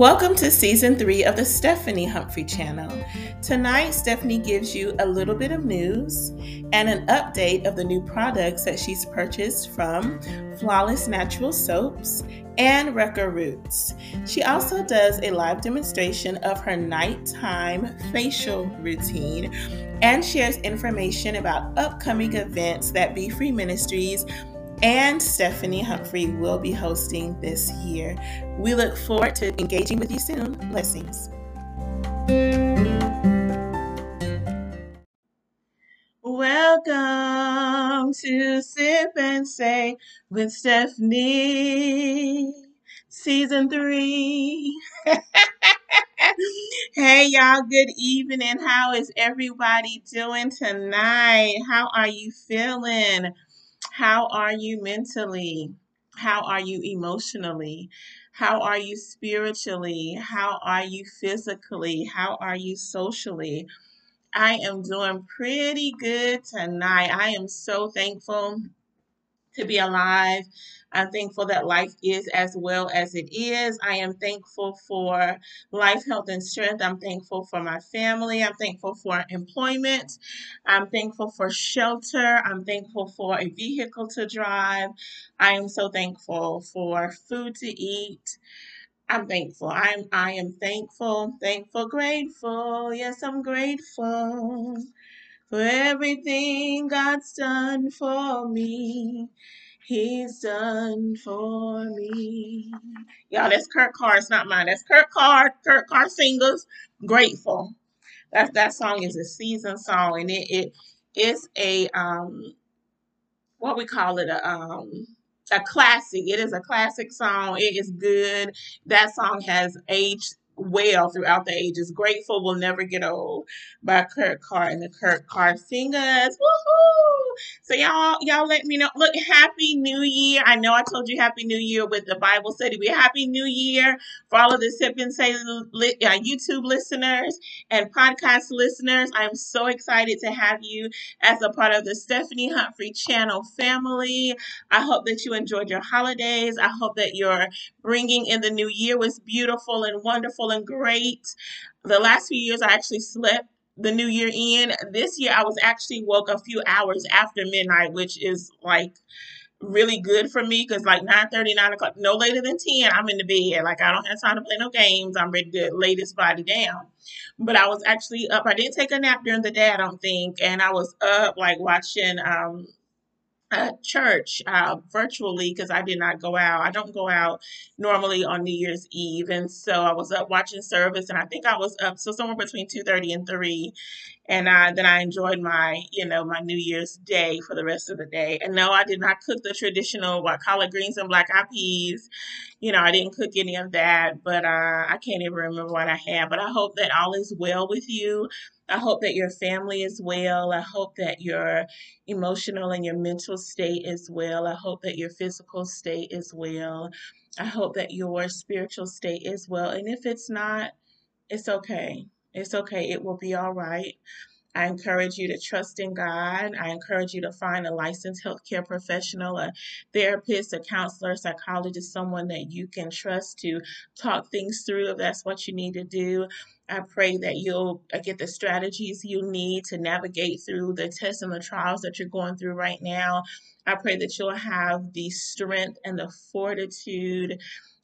Welcome to season three of the Stephanie Humphrey channel. Tonight, Stephanie gives you a little bit of news and an update of the new products that she's purchased from Flawless Natural Soaps and Rucker Roots. She also does a live demonstration of her nighttime facial routine and shares information about upcoming events that Be Free Ministries and Stephanie Humphrey will be hosting this year. We look forward to engaging with you soon. Blessings. Welcome to Sip and Say with Stephanie, season three. hey, y'all, good evening. How is everybody doing tonight? How are you feeling? How are you mentally? How are you emotionally? How are you spiritually? How are you physically? How are you socially? I am doing pretty good tonight. I am so thankful to be alive. I'm thankful that life is as well as it is. I am thankful for life, health, and strength. I'm thankful for my family. I'm thankful for employment. I'm thankful for shelter. I'm thankful for a vehicle to drive. I am so thankful for food to eat. I'm thankful. I'm I am thankful, thankful, grateful. Yes, I'm grateful for everything God's done for me. He's done for me. Y'all, that's Kurt Carr. It's not mine. That's Kurt Carr. Kurt Carr singers. Grateful. That that song is a season song, and it it is a um what we call it a um a classic. It is a classic song. It is good. That song has aged well throughout the ages. Grateful will never get old by Kurt Carr and the Kurt Carr singers. Woohoo! So y'all, y'all let me know. Look, happy new year. I know I told you happy new year with the Bible study. We happy new year for all of the Sip and Say uh, YouTube listeners and podcast listeners. I'm so excited to have you as a part of the Stephanie Humphrey channel family. I hope that you enjoyed your holidays. I hope that your bringing in the new year was beautiful and wonderful and great. The last few years, I actually slept the new year in. This year, I was actually woke a few hours after midnight, which is like really good for me because like 9 30 9 o'clock no later than 10 i'm in the bed. Like i don't have time to play no games. I'm ready to lay this body down. But i was actually up. I didn't take a nap during the day i don't think. And i was up like watching um church uh, virtually because I did not go out. I don't go out normally on New Year's Eve, and so I was up watching service, and I think I was up so somewhere between two thirty and three, and I, then I enjoyed my you know my New Year's Day for the rest of the day. And no, I did not cook the traditional what collard greens and black eyed peas. You know, I didn't cook any of that, but uh, I can't even remember what I had. But I hope that all is well with you. I hope that your family is well. I hope that your emotional and your mental state is well. I hope that your physical state is well. I hope that your spiritual state is well. And if it's not, it's okay. It's okay. It will be all right. I encourage you to trust in God. I encourage you to find a licensed healthcare professional, a therapist, a counselor, a psychologist, someone that you can trust to talk things through if that's what you need to do. I pray that you'll uh, get the strategies you need to navigate through the tests and the trials that you're going through right now. I pray that you'll have the strength and the fortitude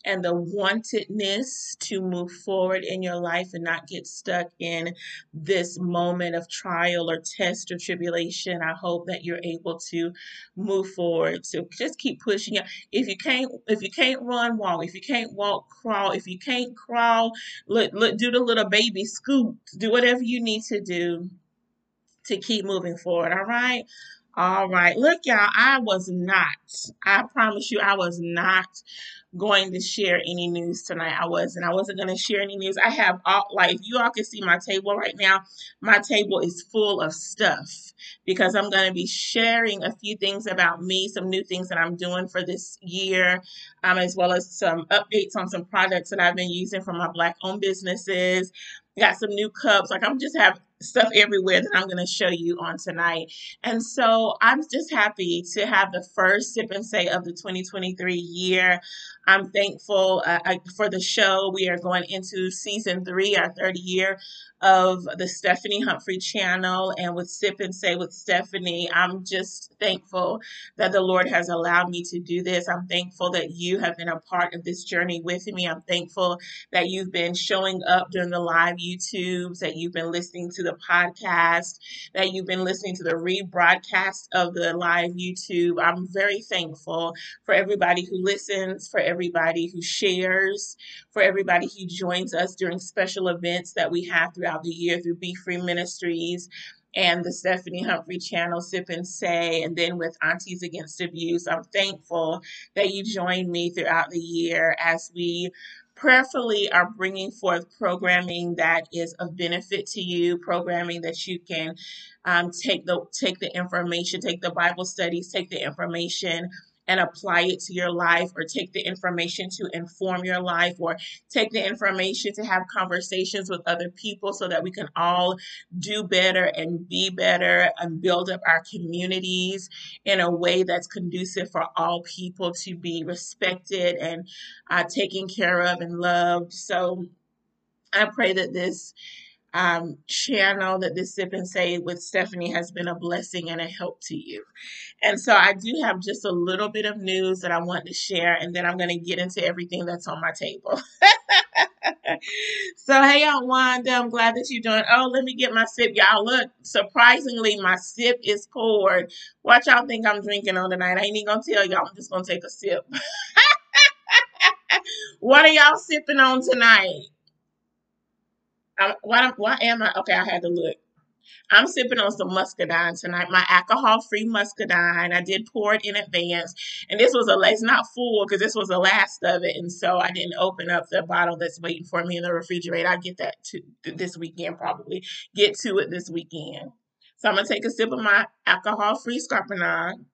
and the wantedness to move forward in your life and not get stuck in this moment of trial or test or tribulation. I hope that you're able to move forward. So just keep pushing. If you can't, if you can't run, walk. If you can't walk, crawl. If you can't crawl, look, look, do the little baby scoot. Do whatever you need to do to keep moving forward. All right. All right. Look, y'all, I was not, I promise you, I was not going to share any news tonight. I wasn't. I wasn't going to share any news. I have all like you all can see my table right now, my table is full of stuff because I'm going to be sharing a few things about me, some new things that I'm doing for this year, um, as well as some updates on some products that I've been using for my black owned businesses. got some new cups. Like I'm just have stuff everywhere that I'm going to show you on tonight. And so I'm just happy to have the first sip and say of the 2023 year. I'm thankful uh, I, for the show. We are going into season three, our third year of the Stephanie Humphrey channel and with Sip and Say with Stephanie. I'm just thankful that the Lord has allowed me to do this. I'm thankful that you have been a part of this journey with me. I'm thankful that you've been showing up during the live YouTubes, that you've been listening to the podcast, that you've been listening to the rebroadcast of the live YouTube. I'm very thankful for everybody who listens, for everybody who shares, for everybody who joins us during special events that we have throughout the year through Be Free Ministries and the Stephanie Humphrey channel, Sip and Say, and then with Aunties Against Abuse. I'm thankful that you join me throughout the year as we prayerfully are bringing forth programming that is of benefit to you, programming that you can um, take the take the information, take the Bible studies, take the information and apply it to your life or take the information to inform your life or take the information to have conversations with other people so that we can all do better and be better and build up our communities in a way that's conducive for all people to be respected and uh, taken care of and loved. So I pray that this um, channel that this Sip and Say with Stephanie has been a blessing and a help to you. And so I do have just a little bit of news that I want to share, and then I'm going to get into everything that's on my table. so hey y'all Wanda, I'm glad that you're doing. Oh, let me get my sip. Y'all look, surprisingly, my sip is poured. What y'all think I'm drinking on tonight? I ain't even gonna tell y'all. I'm just gonna take a sip. what are y'all sipping on tonight? I'm, what, what am I? Okay, I had to look. I'm sipping on some muscadine tonight, my alcohol free muscadine. I did pour it in advance, and this was a it's not full because this was the last of it, and so I didn't open up the bottle that's waiting for me in the refrigerator. I'll get that to this weekend probably. Get to it this weekend. So I'm gonna take a sip of my alcohol free Scarpinade.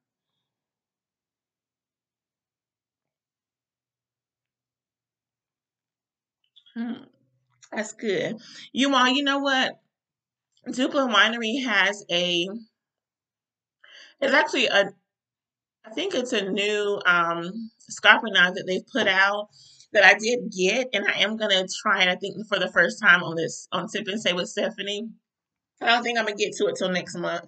Hmm, that's good. You all, you know what? Duplin Winery has a it's actually a I think it's a new um Scarpinade that they've put out that I did get and I am gonna try it I think for the first time on this on Sip and Say with Stephanie. I don't think I'm gonna get to it till next month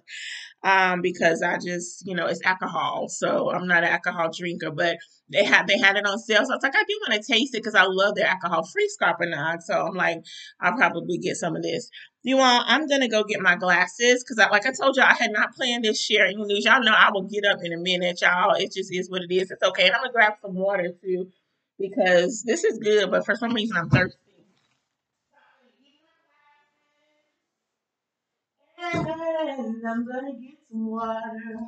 um, because I just, you know, it's alcohol. So I'm not an alcohol drinker, but they had they had it on sale. So I was like, I do want to taste it because I love their alcohol free Scarpinade. So I'm like, I'll probably get some of this. You all, I'm gonna go get my glasses because, I, like I told y'all, I had not planned this sharing news. Y'all know I will get up in a minute, y'all. It just is what it is. It's okay. And I'm gonna grab some water too because this is good, but for some reason I'm thirsty. And I'm gonna get some water.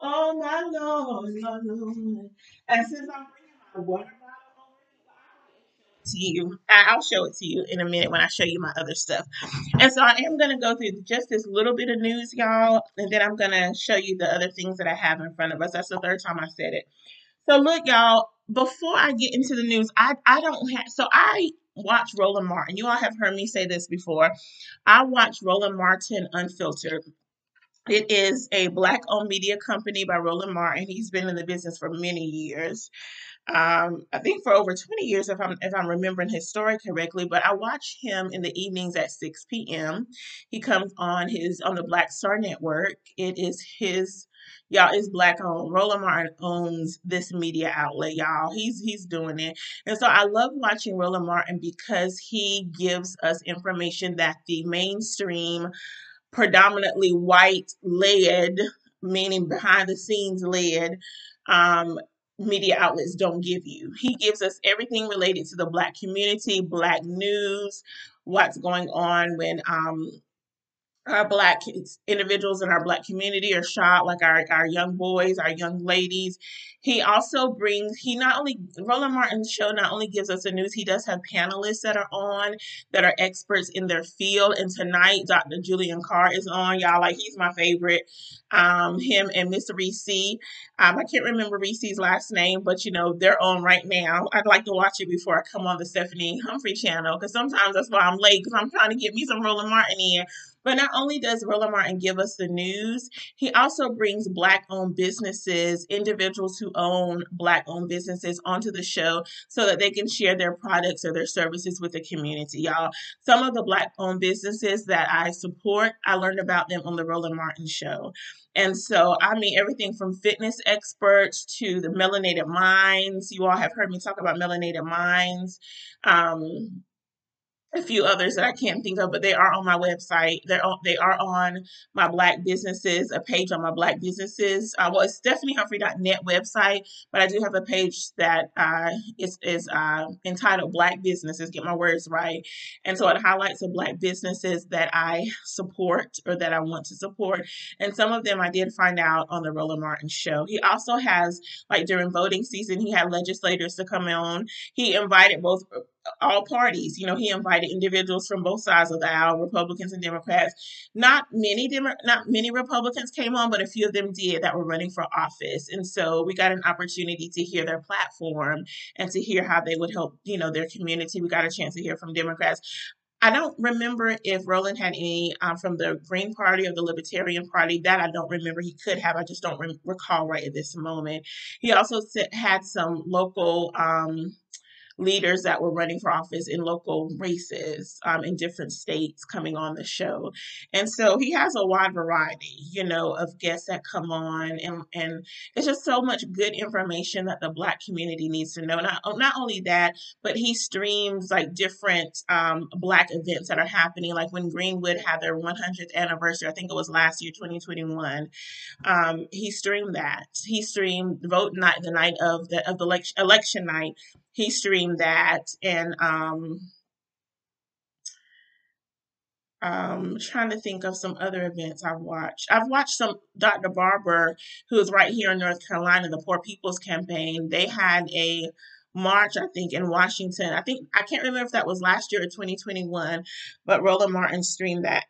Oh my Lord, Lord. And since I'm bringing my water to you, I- will show it to you in a minute when I show you my other stuff. And so I am gonna go through just this little bit of news, y'all, and then I'm gonna show you the other things that I have in front of us. That's the third time I said it. So look, y'all, before I get into the news, I I don't have so I watch Roland Martin. You all have heard me say this before. I watch Roland Martin Unfiltered. It is a black owned media company by Roland Martin. He's been in the business for many years. Um, I think for over 20 years, if I'm if I'm remembering his story correctly. But I watch him in the evenings at 6 p.m. He comes on his on the Black Star Network. It is his y'all is black owned. Roland Martin owns this media outlet, y'all. He's he's doing it. And so I love watching Roland Martin because he gives us information that the mainstream predominantly white led, meaning behind the scenes led, um, media outlets don't give you. He gives us everything related to the black community, black news, what's going on when um, our black individuals in our black community are shot like our, our young boys our young ladies. He also brings he not only roland martin's show not only gives us the news he does have panelists that are on that are experts in their field. And tonight dr julian carr is on. Y'all like he's my favorite. Um him and miss reese um i can't remember reese's last name but you know they're on right now. I'd like to watch it before i come on the stephanie humphrey channel because sometimes that's why i'm late because i'm trying to get me some roland martin in But not only does Roland Martin give us the news, he also brings Black owned businesses, individuals who own Black owned businesses onto the show so that they can share their products or their services with the community. Y'all, some of the Black owned businesses that I support, I learned about them on the Roland Martin show. And so, I mean, everything from fitness experts to the melanated minds. You all have heard me talk about melanated minds. Um, a few others that I can't think of, but they are on my website. They're on, they are on my Black businesses, a page on my Black businesses. Uh, well, it's stephaniehumphrey.net website, but I do have a page that uh, is, is uh, entitled Black Businesses, get my words right. And so it highlights the Black businesses that I support or that I want to support. And some of them I did find out on the Roland Martin show. He also has, like during voting season, he had legislators to come on. He invited both all parties. You know, he invited individuals from both sides of the aisle, Republicans and Democrats. Not many Demo- not many Republicans came on, but a few of them did that were running for office. And so we got an opportunity to hear their platform and to hear how they would help, you know, their community. We got a chance to hear from Democrats. I don't remember if Roland had any um, from the Green Party or the Libertarian Party. That I don't remember. He could have. I just don't re- recall right at this moment. He also had some local um, leaders that were running for office in local races um, in different states coming on the show. And so he has a wide variety, you know, of guests that come on. And, and it's just so much good information that the Black community needs to know. Not, not only that, but he streams like different um, Black events that are happening. Like when Greenwood had their 100th anniversary, I think it was last year, 2021. Um, he streamed that. He streamed vote night, the night of the of the election, election night he streamed that and um um trying to think of some other events I've watched. I've watched some Dr. Barber, who is right here in North Carolina, the Poor People's Campaign. They had a march, I think, in Washington. I think I can't remember if that was last year or 2021, but Roland Martin streamed that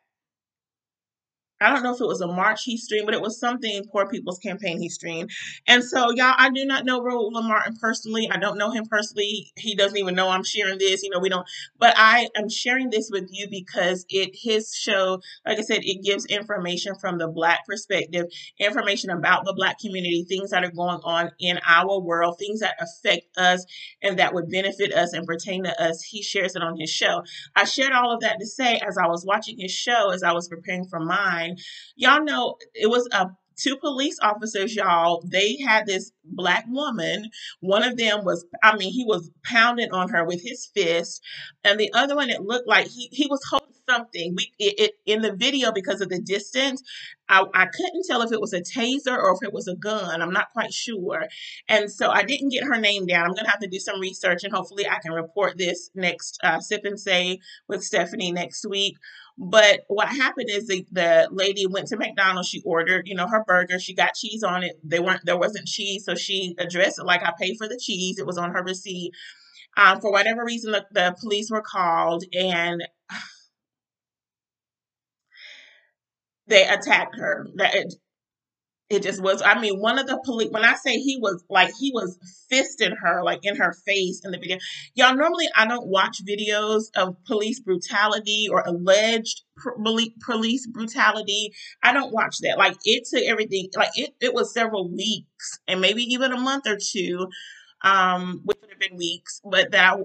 I don't know if it was a march he streamed, but it was something Poor People's Campaign he streamed. And so, y'all, I do not know Roland Martin personally. I don't know him personally. He doesn't even know I'm sharing this. You know, we don't. But I am sharing this with you because it his show, like I said, it gives information from the Black perspective, information about the Black community, things that are going on in our world, things that affect us and that would benefit us and pertain to us. He shares it on his show. I shared all of that to say as I was watching his show, as I was preparing for mine Y'all know it was a two police officers, y'all, they had this black woman. One of them was, I mean, he was pounding on her with his fist, and the other one, it looked like he he was holding something. We it, it in the video because of the distance, I, I couldn't tell if it was a taser or if it was a gun. I'm not quite sure, and so I didn't get her name down. I'm gonna have to do some research, and hopefully, I can report this next uh, sip and say with Stephanie next week. But what happened is the, the lady went to McDonald's. She ordered, you know, her burger. She got cheese on it. They weren't there wasn't cheese, so she addressed it like I paid for the cheese. It was on her receipt. Um, for whatever reason, the, the police were called and they attacked her. That it it just was i mean one of the police when i say he was like he was fisting her like in her face in the video. Y'all normally i don't watch videos of police brutality or alleged police brutality. I don't watch that. Like it took everything like it, it was several weeks and maybe even a month or two um which would have been weeks but that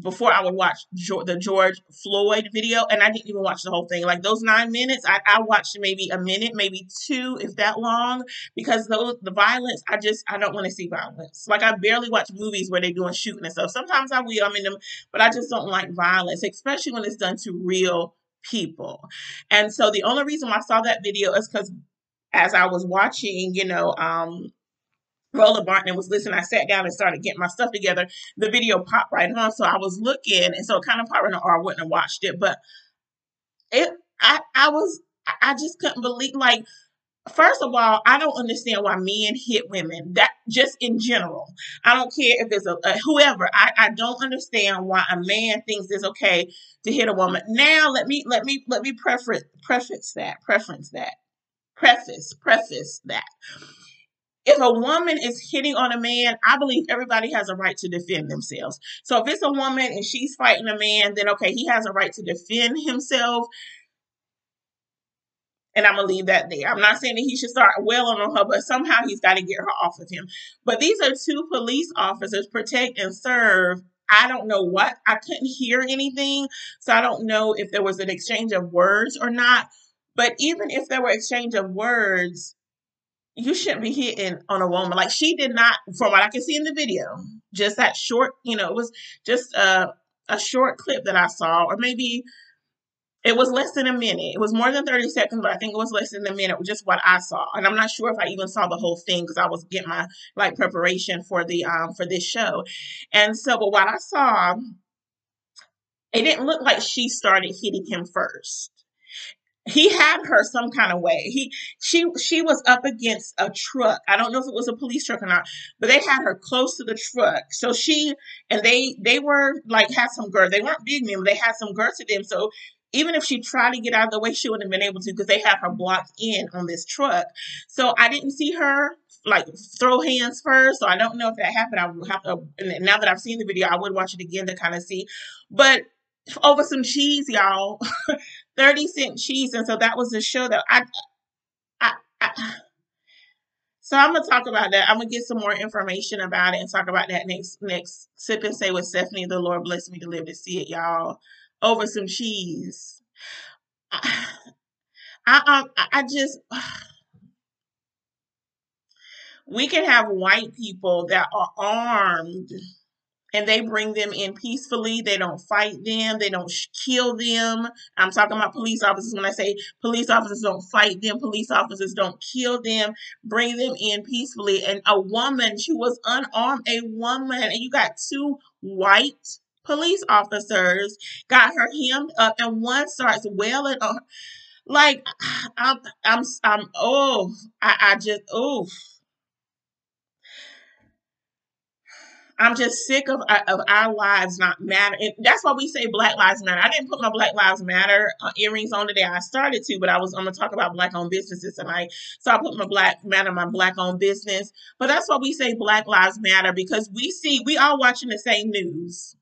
before I would watch the George Floyd video, and I didn't even watch the whole thing. Like those nine minutes, I, I watched maybe a minute, maybe two, if that long, because those the violence. I just I don't want to see violence. Like I barely watch movies where they're doing shooting and stuff. Sometimes I will, I'm in them, but I just don't like violence, especially when it's done to real people. And so the only reason I saw that video is because as I was watching, you know, um, Roland Martin was listening. I sat down and started getting my stuff together. The video popped right on, so I was looking, and so it kind of popped right on, or I wouldn't have watched it. But it, I, I was, I just couldn't believe. Like, first of all, I don't understand why men hit women. That just in general, I don't care if it's a, a whoever. I, I don't understand why a man thinks it's okay to hit a woman. Now, let me, let me, let me preference, preference that, preference that, preface, preface that if a woman is hitting on a man, I believe everybody has a right to defend themselves. So if it's a woman and she's fighting a man, then okay, he has a right to defend himself. And I'm gonna leave that there. I'm not saying that he should start wailing on her, but somehow he's got to get her off of him. But these are two police officers, protect and serve. I don't know what. I couldn't hear anything, so I don't know if there was an exchange of words or not. But even if there were exchange of words, you shouldn't be hitting on a woman. Like she did not, from what I can see in the video, just that short, you know, it was just a, a short clip that I saw, or maybe it was less than a minute. It was more than 30 seconds, but I think it was less than a minute, just what I saw. And I'm not sure if I even saw the whole thing because I was getting my like preparation for the um for this show. And so, but what I saw, it didn't look like she started hitting him first he had her some kind of way. He she she was up against a truck. I don't know if it was a police truck or not, but they had her close to the truck. So she and they they were like had some girth. They weren't big men, but they had some girth to them. So even if she tried to get out of the way, she wouldn't have been able to because they had her blocked in on this truck. So I didn't see her like throw hands first. So I don't know if that happened. I would have to now that I've seen the video, I would watch it again to kind of see. But over some cheese, y'all. 30 cent cheese. And so that was a show that I, I, I so I'm gonna talk about that. I'm gonna get some more information about it and talk about that next next sip and say with Stephanie. The Lord bless me to live to see it, y'all. Over some cheese. I, I um I just we can have white people that are armed and they bring them in peacefully. They don't fight them. They don't kill them. I'm talking about police officers. When I say police officers don't fight them, police officers don't kill them. Bring them in peacefully. And a woman, she was unarmed, a woman, and you got two white police officers got her hemmed up, and one starts wailing on. Her. Like I'm, I'm, I'm. Oh, I, I just, oh. I'm just sick of uh, of our lives not matter. And that's why we say Black Lives Matter. I didn't put my Black Lives Matter uh, earrings on today. I started to, but I was I'm gonna talk about Black owned businesses tonight. So I put my Black Matter, my Black owned business. But that's why we say Black Lives Matter because we see we all watching the same news.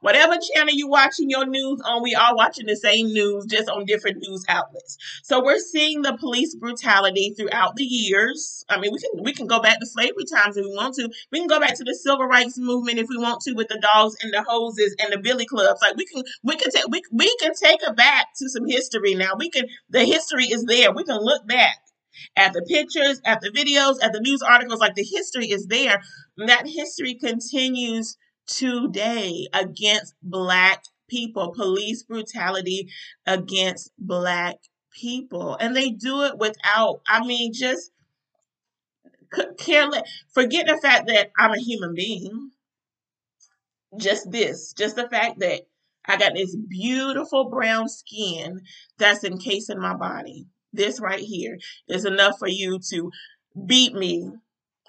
Whatever channel you're watching your news on, we are watching the same news, just on different news outlets. So we're seeing the police brutality throughout the years. I mean, we can we can go back to slavery times if we want to. We can go back to the civil rights movement if we want to, with the dogs and the hoses and the billy clubs. Like we can we can take we, we can take it back to some history now. We can the history is there. We can look back at the pictures, at the videos, at the news articles. Like the history is there. And that history continues today against Black people, police brutality against Black people. And they do it without, I mean, just careless. Forget the fact that I'm a human being. Just this, just the fact that I got this beautiful brown skin that's encasing my body. This right here is enough for you to beat me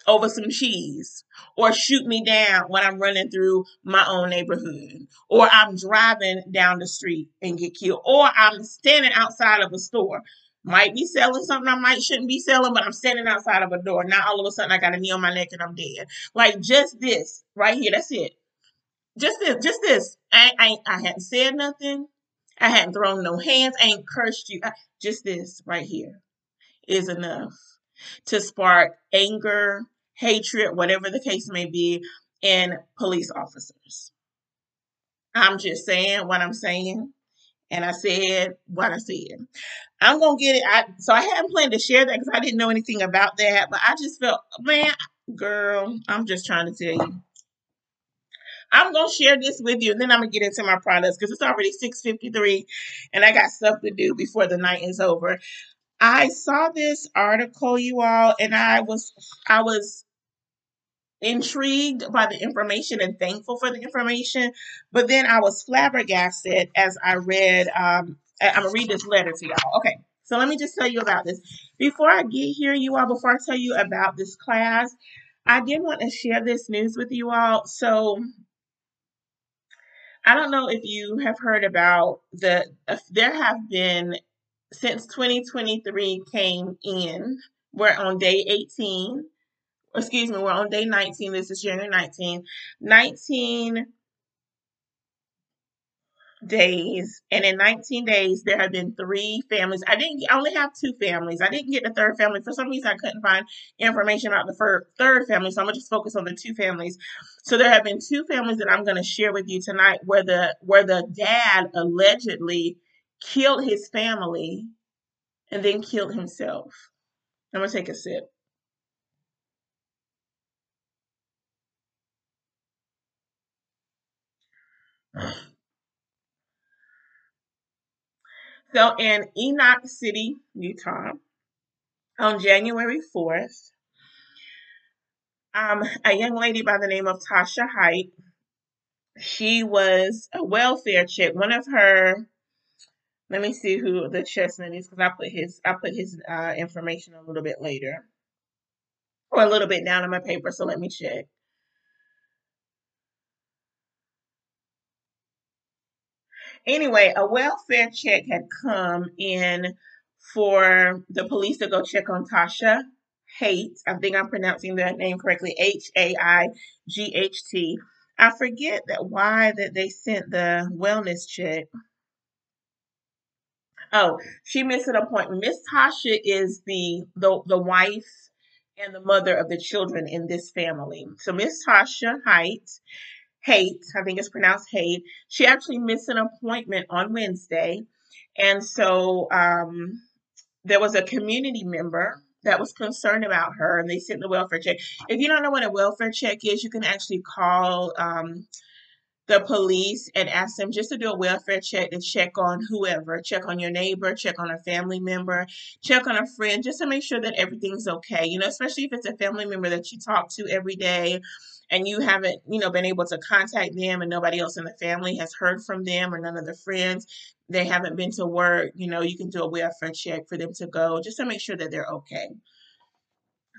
over some cheese or shoot me down when I'm running through my own neighborhood or I'm driving down the street and get killed or I'm standing outside of a store. Might be selling something I might shouldn't be selling, but I'm standing outside of a door. Now all of a sudden I got a knee on my neck and I'm dead. Like just this right here. That's it. Just this. Just this. I I, I hadn't said nothing. I hadn't thrown no hands. I ain't cursed you. I, just this right here is enough to spark anger, hatred, whatever the case may be, in police officers. I'm just saying what I'm saying, and I said what I said. I'm gonna get it. I so I hadn't planned to share that because I didn't know anything about that, but I just felt, man, girl, I'm just trying to tell you. I'm gonna share this with you, and then I'm gonna get into my products because it's already 6:53, and I got stuff to do before the night is over. I saw this article, you all, and I was I was intrigued by the information and thankful for the information. But then I was flabbergasted as I read. Um, I'm gonna read this letter to y'all. Okay, so let me just tell you about this. Before I get here, you all, before I tell you about this class, I did want to share this news with you all. So I don't know if you have heard about the. There have been since 2023 came in. We're on day 18 excuse me, we're on day 19. This is January 19. 19 days, and in 19 days, there have been three families. I didn't. I only have two families. I didn't get the third family for some reason. I couldn't find information about the fir- third family, so I'm gonna just focus on the two families. So there have been two families that I'm gonna share with you tonight, where the where the dad allegedly killed his family and then killed himself. I'm gonna take a sip. So in Enoch City, Utah, on January 4th, um, a young lady by the name of Tasha Haight, she was a welfare check. One of her, let me see who the chestnut is because I put his I put his uh, information a little bit later or a little bit down on my paper. So let me check. Anyway, a welfare check had come in for the police to go check on Tasha Haight. I think I'm pronouncing that name correctly. H A I G H T. I forget that why that they sent the wellness check. Oh, she missed an appointment. Miss Tasha is the, the the wife and the mother of the children in this family. So Miss Tasha Haight Haight, I think it's pronounced Haight. She actually missed an appointment on Wednesday. And so um, there was a community member that was concerned about her and they sent the welfare check. If you don't know what a welfare check is, you can actually call um, the police and ask them just to do a welfare check to check on whoever, check on your neighbor, check on a family member, check on a friend, just to make sure that everything's okay. You know, especially if it's a family member that you talk to every day and you haven't, you know, been able to contact them and nobody else in the family has heard from them or none of the friends, they haven't been to work, you know, you can do a welfare check for them to go just to make sure that they're okay.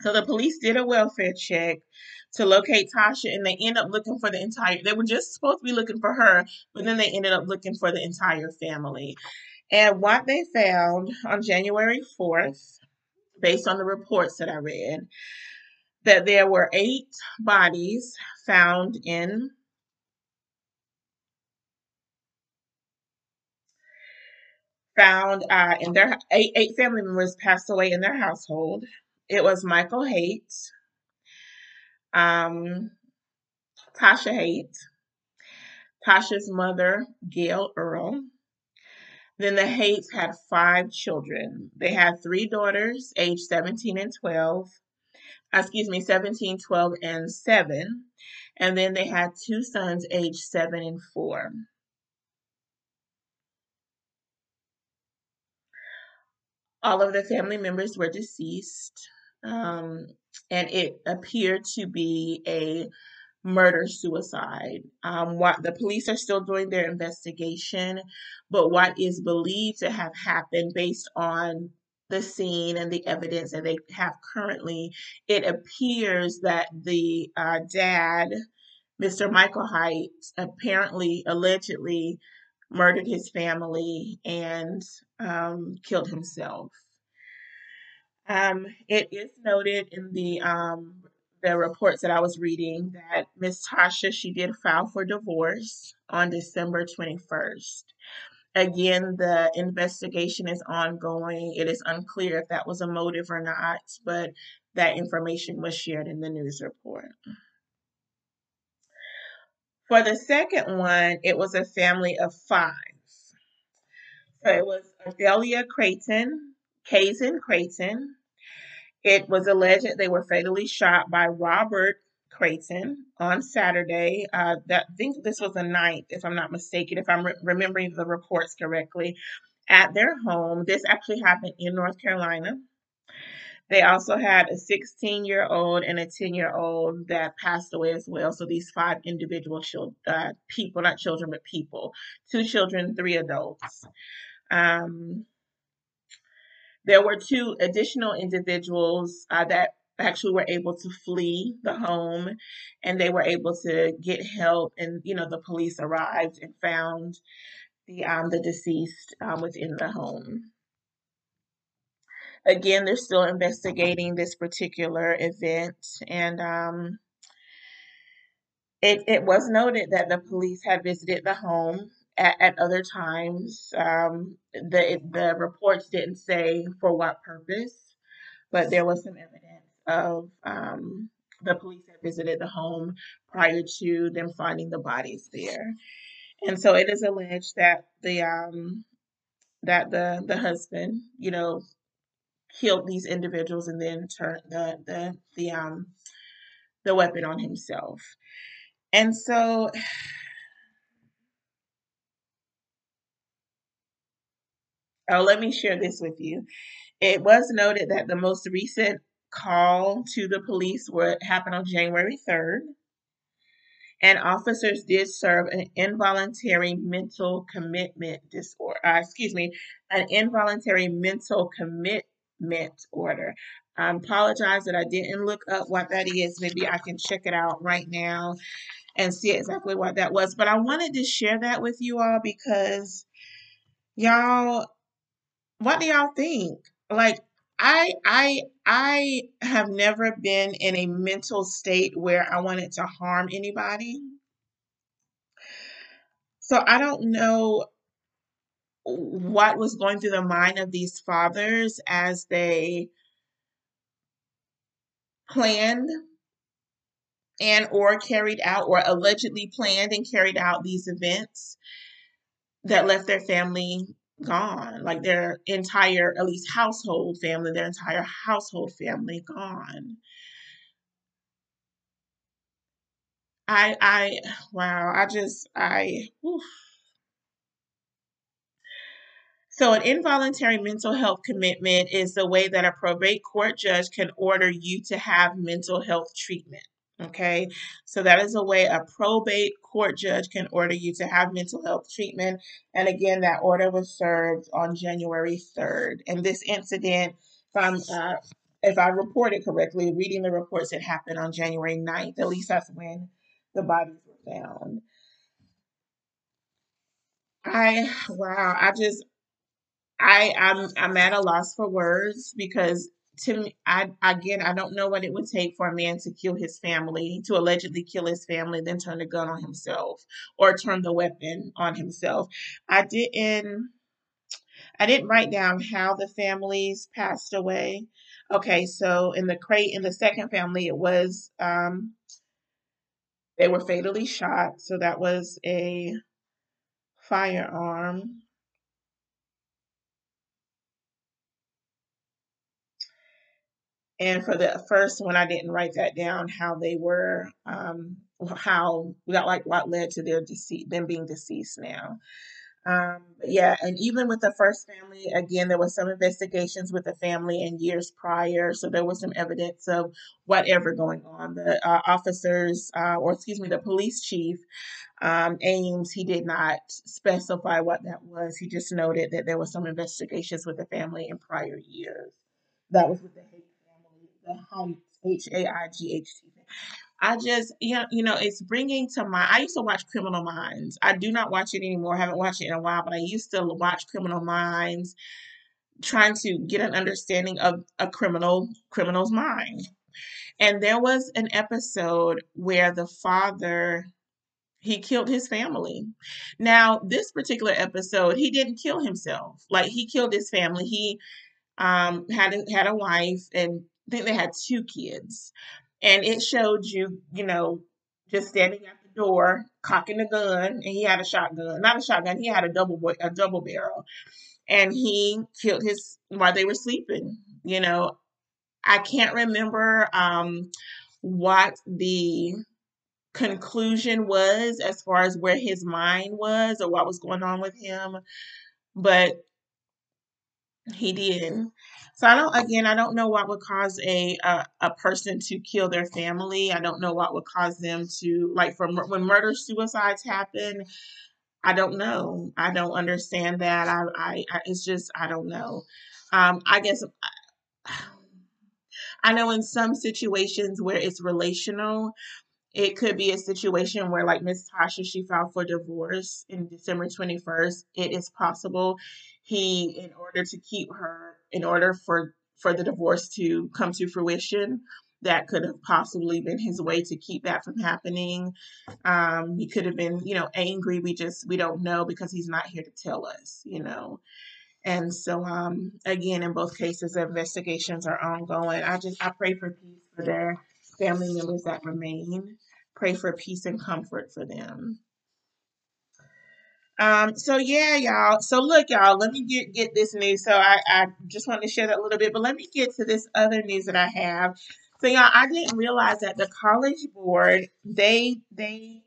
So the police did a welfare check to locate Tasha and they end up looking for the entire they were just supposed to be looking for her, but then they ended up looking for the entire family. And what they found on January 4th, based on the reports that I read, that there were eight bodies found in found uh, in their eight, eight family members passed away in their household. It was Michael Haight, um, Tasha Haight, Tasha's mother, Gail Earl. Then the Haights had five children. They had three daughters, aged 17 and 12. Excuse me, 17, 12, and 7. And then they had two sons, aged 7 and 4. All of the family members were deceased. Um, and it appeared to be a murder suicide. Um, what the police are still doing their investigation, but what is believed to have happened based on the scene and the evidence that they have currently, it appears that the uh, dad, Mr. Michael Haight, apparently, allegedly murdered his family and um, killed himself. Um, it is noted in the um, the reports that I was reading that Miss Tasha she did file for divorce on December 21st. Again, the investigation is ongoing. It is unclear if that was a motive or not, but that information was shared in the news report. For the second one, it was a family of five. So it was Adelia Creighton, Kazin Creighton, it was alleged they were fatally shot by Robert Creighton on Saturday. Uh, that I think this was the ninth, if I'm not mistaken, if I'm re- remembering the reports correctly, at their home. This actually happened in North Carolina. They also had a 16 year old and a 10 year old that passed away as well. So these five individual children, uh, people, not children, but people, two children, three adults. Um, there were two additional individuals uh, that actually were able to flee the home and they were able to get help and you know the police arrived and found the um, the deceased um, within the home again they're still investigating this particular event and um, it, it was noted that the police had visited the home at, at other times. Um, the the reports didn't say for what purpose, but there was some evidence of um, the police had visited the home prior to them finding the bodies there, and so it is alleged that the um, that the the husband, you know, killed these individuals and then turned the the the um the weapon on himself. And so oh, let me share this with you. It was noted that the most recent call to the police what happened on January 3rd. And officers did serve an involuntary mental commitment disorder, uh, excuse me, an involuntary mental commitment order. I apologize that I didn't look up what that is. Maybe I can check it out right now and see exactly what that was. But I wanted to share that with you all because y'all, what do y'all think? Like, I I I have never been in a mental state where I wanted to harm anybody. So I don't know what was going through the mind of these fathers as they planned and or carried out or allegedly planned and carried out these events that left their family gone like their entire at least household family their entire household family gone i i wow i just i. So, an involuntary mental health commitment is the way that a probate court judge can order you to have mental health treatment. Okay, so that is a way a probate court judge can order you to have mental health treatment. And again, that order was served on January 3rd. And this incident, if I'm uh, if I reported correctly, reading the reports, it happened on January 9th. At least that's when the bodies were found. I wow, I just I I'm I'm at a loss for words because to me, I again I don't know what it would take for a man to kill his family, to allegedly kill his family, then turn the gun on himself or turn the weapon on himself. I didn't I didn't write down how the families passed away. Okay, so in the crate in the second family, it was um, they were fatally shot. So that was a firearm. And for the first one, I didn't write that down how they were, um, how that like what led to their deceit, them being deceased now. Um, yeah, and even with the first family, again, there was some investigations with the family in years prior, so there was some evidence of whatever going on. The uh, officers, uh, or excuse me, the police chief, um, Ames, he did not specify what that was. He just noted that there was some investigations with the family in prior years. That was with the family, the H A I G H T. I just, you know, you know, it's bringing to mind. I used to watch Criminal Minds. I do not watch it anymore. I haven't watched it in a while, but I used to watch Criminal Minds, trying to get an understanding of a criminal criminal's mind. And there was an episode where the father he killed his family. Now, this particular episode, he didn't kill himself. Like he killed his family. He um had had a wife and I think they had two kids. And it showed you, you know, just standing at the door, cocking a gun, and he had a shotgun, not a shotgun, he had a double boy, a double barrel, and he killed his while they were sleeping. You know, I can't remember um, what the conclusion was as far as where his mind was or what was going on with him, but he did. So I don't again I don't know what would cause a a, a person to kill their family. I don't know what would cause them to like from when murder suicides happen. I don't know. I don't understand that. I I, I it's just I don't know. Um I guess I know in some situations where it's relational, it could be a situation where, like Miss Tasha, she filed for divorce in December 21st. It is possible he, in order to keep her, in order for for the divorce to come to fruition, that could have possibly been his way to keep that from happening. Um, he could have been, you know, angry. We just we don't know because he's not here to tell us, you know. And so, um, again, in both cases, investigations are ongoing. I just I pray for peace for their family members that remain. Pray for peace and comfort for them. Um, so yeah, y'all. So look, y'all, let me get get this news. So I, I just wanted to share that a little bit, but let me get to this other news that I have. So y'all, I didn't realize that the college board they they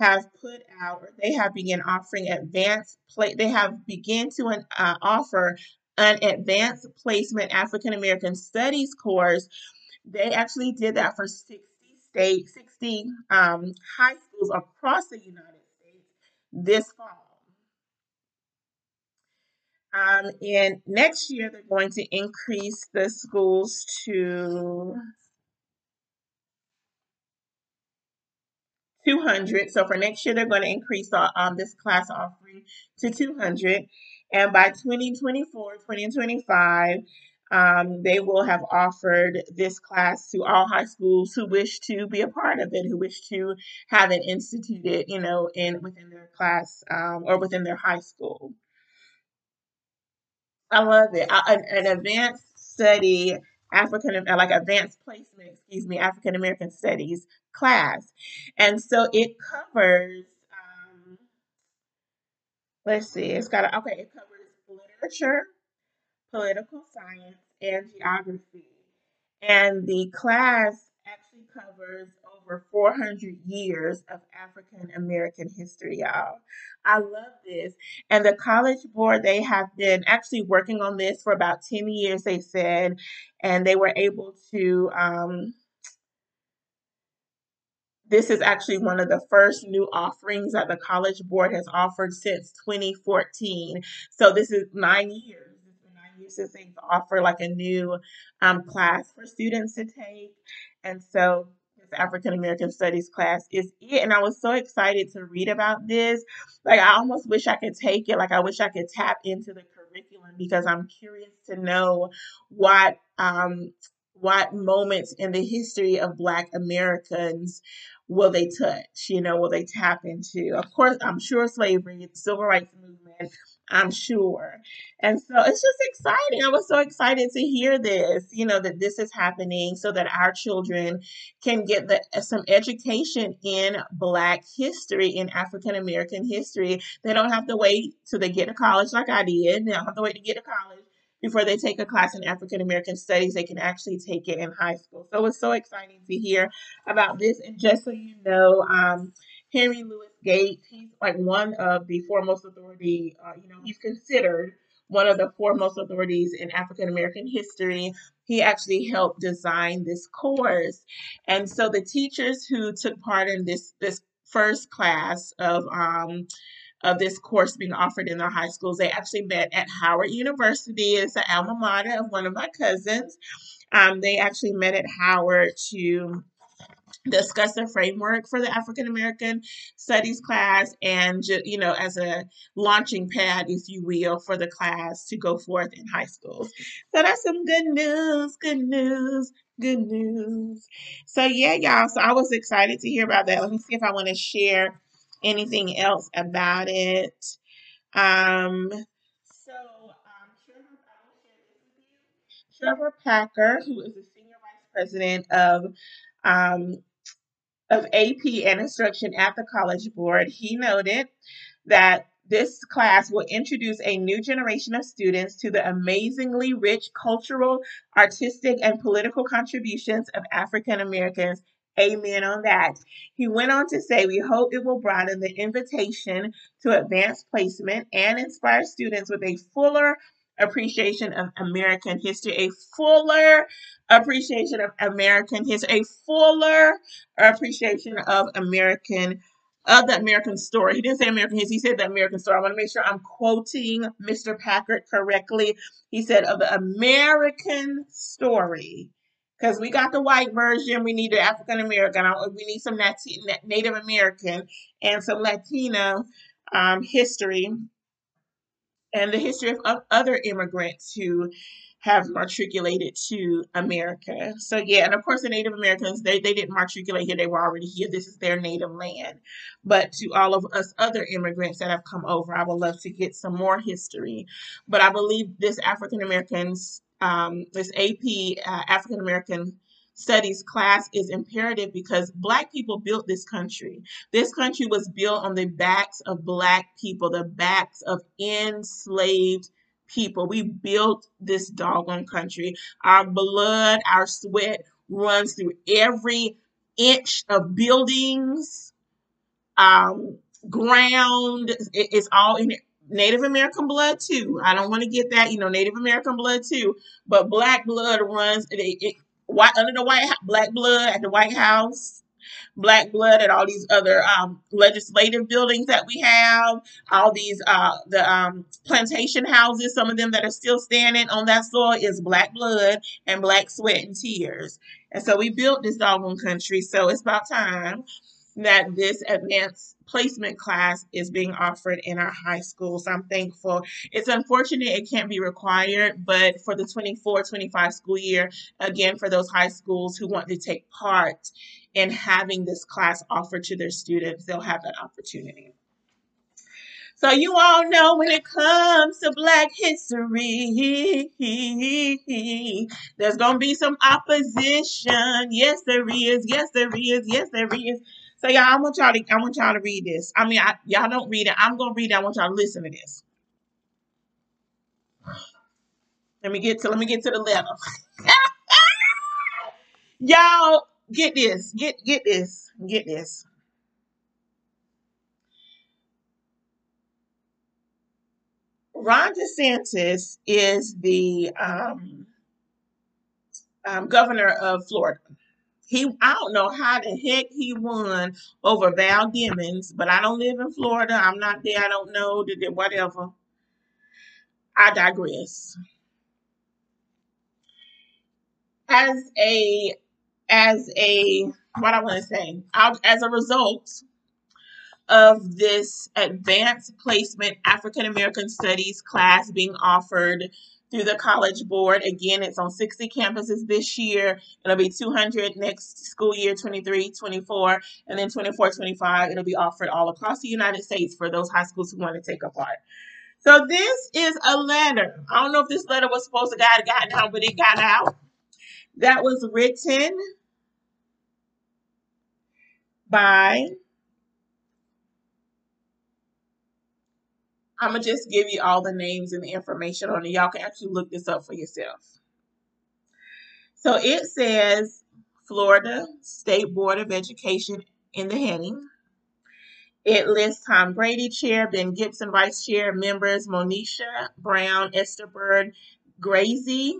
have put out they have begun offering advanced play they have begun to uh, offer an advanced placement African American studies course. They actually did that for 60 states, 60 um, high schools across the United States this fall. Um, and next year, they're going to increase the schools to 200. So for next year, they're going to increase uh, um, this class offering to 200. And by 2024, 2025, um, they will have offered this class to all high schools who wish to be a part of it, who wish to have it instituted, you know, in within their class um, or within their high school. I love it. I, an, an advanced study African uh, like advanced placement, excuse me, African American studies class, and so it covers. Um, let's see, it's got a, okay. It covers literature, political science, and geography, and the class actually covers over 400 years of African American history, y'all. I love this. And the College Board, they have been actually working on this for about 10 years, they said, and they were able to. Um, this is actually one of the first new offerings that the College Board has offered since 2014. So this is nine years nine years since they've offered like a new um, class for students to take. And so African American Studies class is it. And I was so excited to read about this. Like, I almost wish I could take it. Like, I wish I could tap into the curriculum because I'm curious to know what um, what moments in the history of Black Americans will they touch? You know, will they tap into? Of course, I'm sure slavery, the civil rights movement, I'm sure. And so it's just exciting. I was so excited to hear this, you know, that this is happening so that our children can get the some education in black history, in African American history. They don't have to wait till they get to college like I did. They don't have to wait to get to college before they take a class in African American studies. They can actually take it in high school. So it's so exciting to hear about this. And just so you know, um, Henry Louis Gates, he's like one of the foremost authority, uh, you know, he's considered one of the foremost authorities in African American history. He actually helped design this course. And so the teachers who took part in this this first class of um, of this course being offered in the high schools, they actually met at Howard University. It's the alma mater of one of my cousins. Um, they actually met at Howard to discuss the framework for the African American Studies class and, you know, as a launching pad, if you will, for the class to go forth in high schools. So that's some good news, good news, good news. So, yeah, y'all. So I was excited to hear about that. Let me see if I want to share anything else about it. Um, so, um, Trevor Packer, who is the Senior Vice President of um, of AP and Instruction at the College Board, he noted that this class will introduce a new generation of students to the amazingly rich cultural, artistic, and political contributions of African Americans. Amen on that. He went on to say, We hope it will broaden the invitation to advanced placement and inspire students with a fuller appreciation of American history, a fuller appreciation of American history, a fuller appreciation of American of the American story. He didn't say American history, he said the American story. I want to make sure I'm quoting Mr. Packard correctly. He said of the American story. Because we got the white version, we need the African American, we need some Native American and some Latino um, history and the history of other immigrants who have matriculated to America. So yeah, and of course the Native Americans they, they didn't matriculate here, they were already here. This is their native land. But to all of us other immigrants that have come over, I would love to get some more history. But I believe this African Americans, um, this AP uh, African American studies class is imperative because black people built this country. This country was built on the backs of black people, the backs of enslaved people. We built this doggone country. Our blood, our sweat runs through every inch of buildings, um, ground. it's all in Native American blood too. I don't want to get that, you know, Native American blood too, but black blood runs it, it, white under the white black blood at the White House black blood at all these other um, legislative buildings that we have, all these uh, the um, plantation houses, some of them that are still standing on that soil is black blood and black sweat and tears. And so we built this doggone country. So it's about time that this advanced placement class is being offered in our high schools. I'm thankful. It's unfortunate it can't be required, but for the 24 25 school year, again, for those high schools who want to take part in having this class offered to their students, they'll have that opportunity. So you all know when it comes to Black history, there's gonna be some opposition. Yes, there is. Yes, there is. Yes, there is. So y'all, I want y'all to I want y'all to read this. I mean, I, y'all don't read it. I'm gonna read it. I want y'all to listen to this. Let me get to let me get to the letter. y'all get this. Get get this. Get this. Ron DeSantis is the um, um, governor of Florida. He, I don't know how the heck he won over Val Demings, but I don't live in Florida. I'm not there. I don't know. Whatever. I digress. As a, as a, what I want to say, as a result of this advanced placement African American Studies class being offered through the College Board. Again, it's on 60 campuses this year. It'll be 200 next school year, 23, 24, and then 24, 25. It'll be offered all across the United States for those high schools who want to take a part. So this is a letter. I don't know if this letter was supposed to get gotten out, but it got out. That was written by I'm gonna just give you all the names and the information on it. Y'all can actually look this up for yourself. So it says Florida State Board of Education in the heading. It lists Tom Grady, chair, Ben Gibson vice chair, members Monisha Brown, Esther Byrd, Gracie.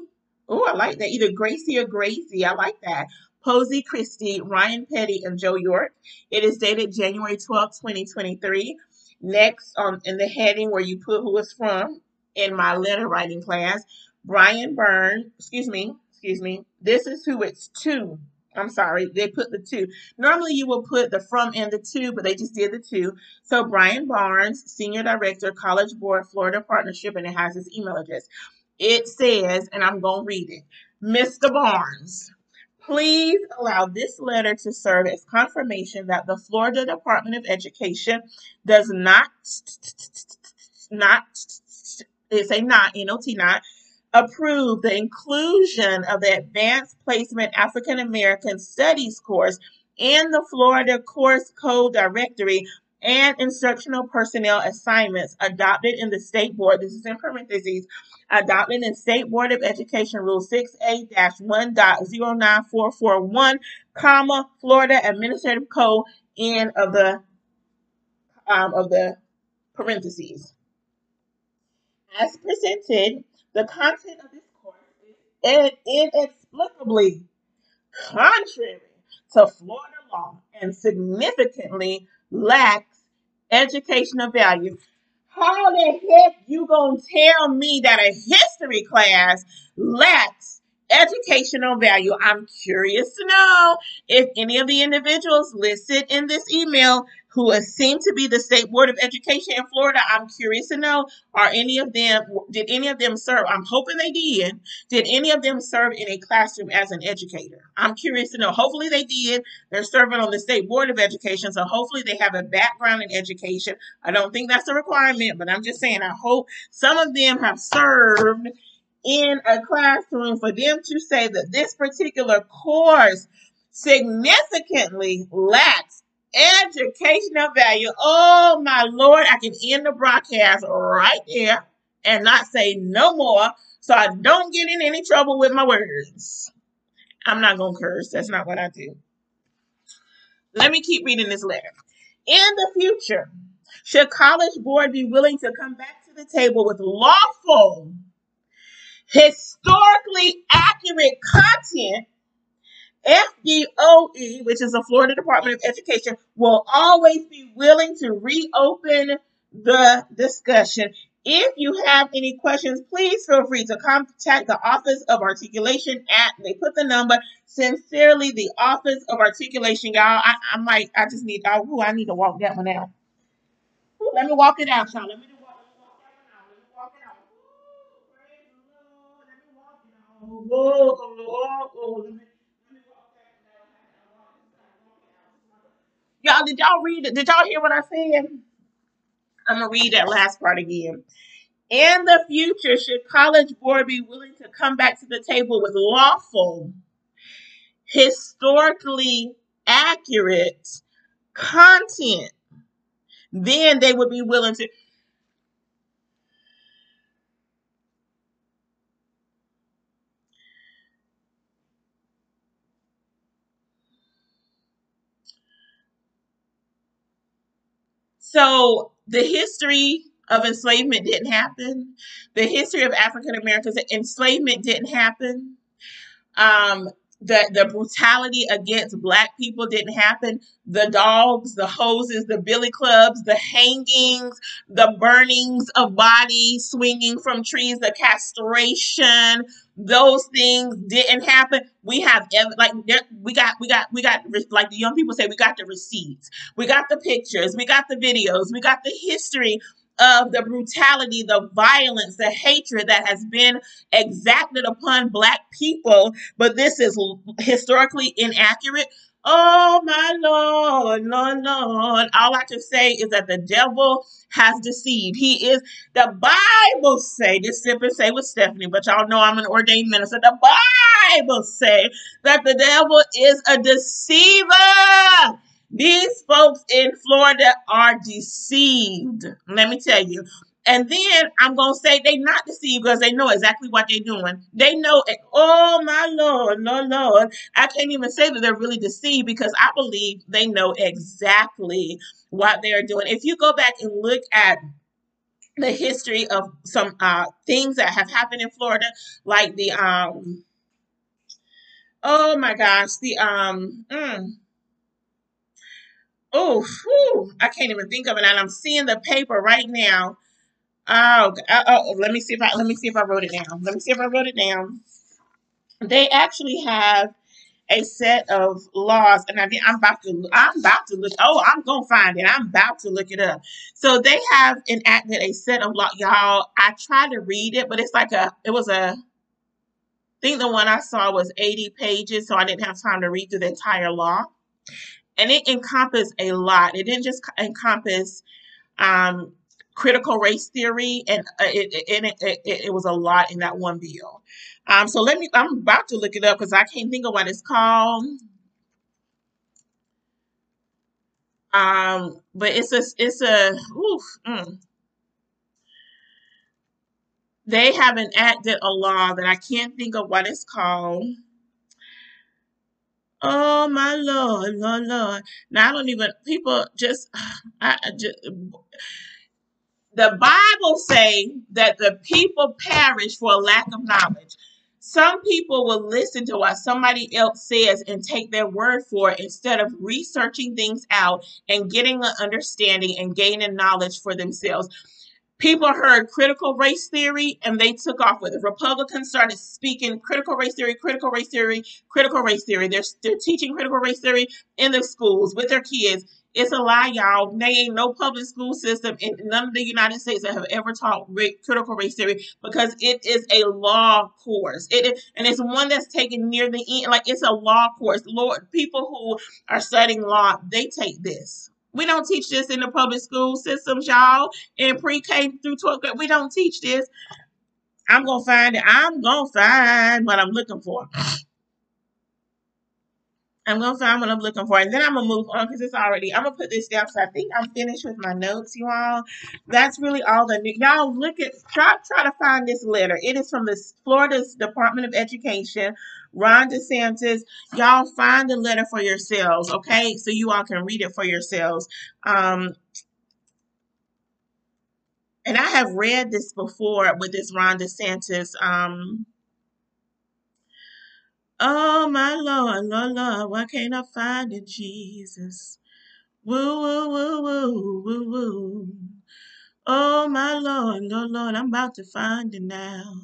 Oh, I like that. Either Gracie or Gracie. I like that. Posey Christie, Ryan Petty, and Joe York. It is dated January 12, 2023. Next, um, in the heading where you put who it's from in my letter writing class, Brian Byrne, excuse me, excuse me, this is who it's to. I'm sorry, they put the two. Normally you will put the from and the to, but they just did the two. So Brian Barnes, Senior Director, College Board, Florida Partnership, and it has his email address. It says, and I'm going to read it, Mr. Barnes, Please allow this letter to serve as confirmation that the Florida Department of Education does not, not, it's a not, N-O-T not, approve the inclusion of the Advanced Placement African American Studies course in the Florida Course Code Directory and instructional personnel assignments adopted in the state board. This is in parentheses adopted in State Board of Education Rule 6A-1.09441, comma, Florida Administrative Code, end of the um, of the parentheses. As presented, the content of this course is inexplicably contrary to Florida law and significantly lacks educational value. How the heck you gonna tell me that a history class lacks educational value? I'm curious to know if any of the individuals listed in this email who seem to be the state board of education in Florida. I'm curious to know are any of them did any of them serve? I'm hoping they did. Did any of them serve in a classroom as an educator? I'm curious to know. Hopefully they did. They're serving on the state board of education, so hopefully they have a background in education. I don't think that's a requirement, but I'm just saying I hope some of them have served in a classroom for them to say that this particular course significantly lacks educational value. Oh my Lord, I can end the broadcast right there and not say no more so I don't get in any trouble with my words. I'm not going to curse. That's not what I do. Let me keep reading this letter. In the future, should College Board be willing to come back to the table with lawful, historically accurate content FDOE, which is the Florida Department of Education, will always be willing to reopen the discussion. If you have any questions, please feel free to contact the Office of Articulation at, they put the number, sincerely, the Office of Articulation. Y'all, I, I might, I just need, oh, I need to walk that one out. Ooh, let me walk it out, y'all. Let me walk, it out. Ooh, praise the Lord. Let me walk it out. Oh, oh, oh, oh, let me Y'all, did y'all read it? Did y'all hear what I said? I'm gonna read that last part again. In the future, should College Board be willing to come back to the table with lawful, historically accurate content, then they would be willing to. So the history of enslavement didn't happen. The history of African Americans enslavement didn't happen. Um, the, the brutality against black people didn't happen. The dogs, the hoses, the billy clubs, the hangings, the burnings of bodies swinging from trees, the castration, those things didn't happen. We have like we got we got we got like the young people say we got the receipts, we got the pictures, we got the videos, we got the history of the brutality, the violence, the hatred that has been exacted upon Black people, but this is historically inaccurate. Oh my Lord, Lord, Lord. All I can say is that the devil has deceived. He is, the Bible say, this and say with Stephanie, but y'all know I'm an ordained minister. The Bible say that the devil is a deceiver. These folks in Florida are deceived. Let me tell you. And then I'm going to say they not deceived because they know exactly what they're doing. They know, oh my Lord, Lord, Lord. I can't even say that they're really deceived because I believe they know exactly what they're doing. If you go back and look at the history of some uh, things that have happened in Florida, like the, um, oh my gosh, the, um, mm, oh, whew, I can't even think of it. And I'm seeing the paper right now. Oh, uh, oh, let me see if I let me see if I wrote it down. Let me see if I wrote it down. They actually have a set of laws, and I mean, I'm about to I'm about to look. Oh, I'm gonna find it. I'm about to look it up. So they have enacted a set of law, y'all. I tried to read it, but it's like a it was a I think the one I saw was 80 pages, so I didn't have time to read through the entire law and it encompassed a lot. It didn't just encompass um, critical race theory, and uh, it, it, it, it, was a lot in that one bill. Um, so let me. I'm about to look it up because I can't think of what it's called. Um, but it's a it's a oof, mm. they have enacted a law that I can't think of what it's called. Oh my Lord, Lord, Lord. Now I don't even people just I, I just the Bible say that the people perish for a lack of knowledge. Some people will listen to what somebody else says and take their word for it instead of researching things out and getting an understanding and gaining knowledge for themselves. People heard critical race theory and they took off with it. Republicans started speaking critical race theory, critical race theory, critical race theory. They're, they're teaching critical race theory in the schools with their kids. It's a lie, y'all. There ain't no public school system in none of the United States that have ever taught critical race theory because it is a law course. It is, and it's one that's taken near the end. Like it's a law course. Lord, people who are studying law, they take this. We don't teach this in the public school systems, y'all. In pre-K through 12th grade, we don't teach this. I'm gonna find it. I'm gonna find what I'm looking for. I'm gonna find what I'm looking for, and then I'm gonna move on because it's already. I'm gonna put this down So I think I'm finished with my notes, you all. That's really all the new. Y'all look at try try to find this letter. It is from the Florida's Department of Education. Ron DeSantis, y'all find the letter for yourselves, okay? So you all can read it for yourselves. Um, and I have read this before with this Ron DeSantis. Um, oh my Lord, Lord, Lord, why can't I find it, Jesus? Woo, woo, woo, woo, woo, woo. Oh my Lord, Lord, Lord, I'm about to find it now.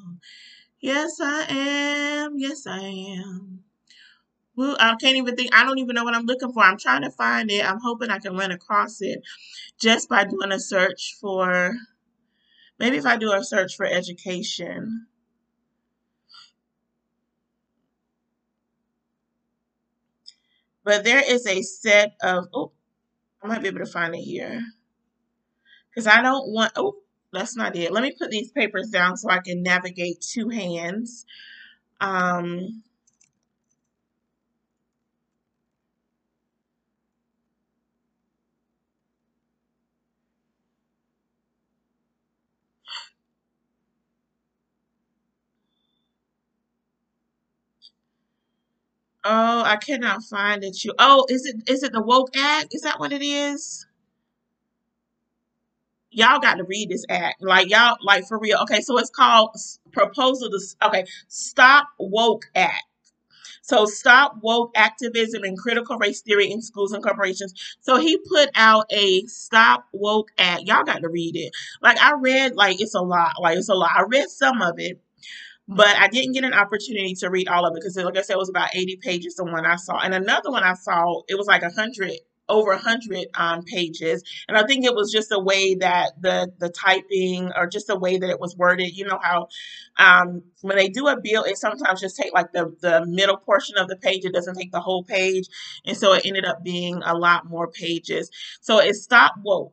Yes, I am. Yes, I am. Woo, I can't even think. I don't even know what I'm looking for. I'm trying to find it. I'm hoping I can run across it just by doing a search for Maybe if I do a search for education. But there is a set of, oh, I might be able to find it here. Because I don't want, oh, that's not it. Let me put these papers down so I can navigate two hands. Um, oh, I cannot find it. You, oh, is it is it the woke act? Is that what it is? Y'all got to read this act, like y'all, like for real. Okay, so it's called proposal to okay, stop woke act. So stop woke activism and critical race theory in schools and corporations. So he put out a stop woke act. Y'all got to read it. Like I read, like it's a lot. Like it's a lot. I read some of it, but I didn't get an opportunity to read all of it because, like I said, it was about 80 pages. The one I saw, and another one I saw, it was like a hundred, over a hundred um, pages. And I think it was just the way that the the typing, or just the way that it was worded. You know how um, when they do a bill, it sometimes just take like the the middle portion of the page. It doesn't take the whole page, and so it ended up being a lot more pages. So it stopped woke.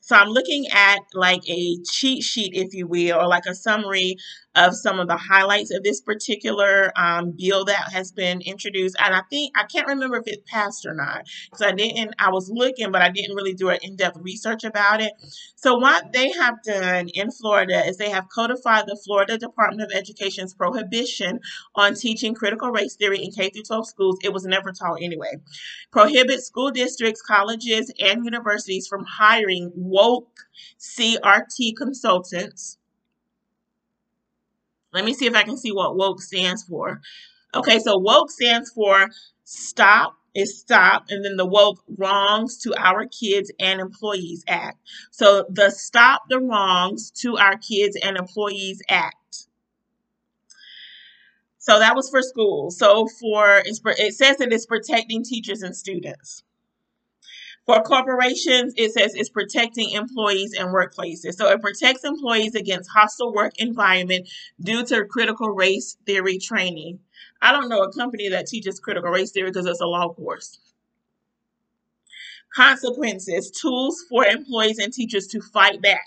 So I'm looking at like a cheat sheet, if you will, or like a summary of some of the highlights of this particular um, bill that has been introduced. And I think I can't remember if it passed or not because I didn't. I was looking, but I didn't really do an in-depth research about it. So what they have done in Florida is they have codified the Florida Department of Education's prohibition on teaching critical race theory in K through 12 schools. It was never taught anyway prohibit school districts, colleges, and universities from hiring woke CRT consultants. Let me see if I can see what woke stands for. Okay, so woke stands for stop is stop and then the woke wrongs to our kids and employees act. So the stop the wrongs to our kids and employees act. So that was for school. So for for- it says that it's protecting teachers and students. For corporations, it says it's protecting employees and workplaces. So it protects employees against hostile work environment due to critical race theory training. I don't know a company that teaches critical race theory because it's a law course. Consequences, tools for employees and teachers to fight back.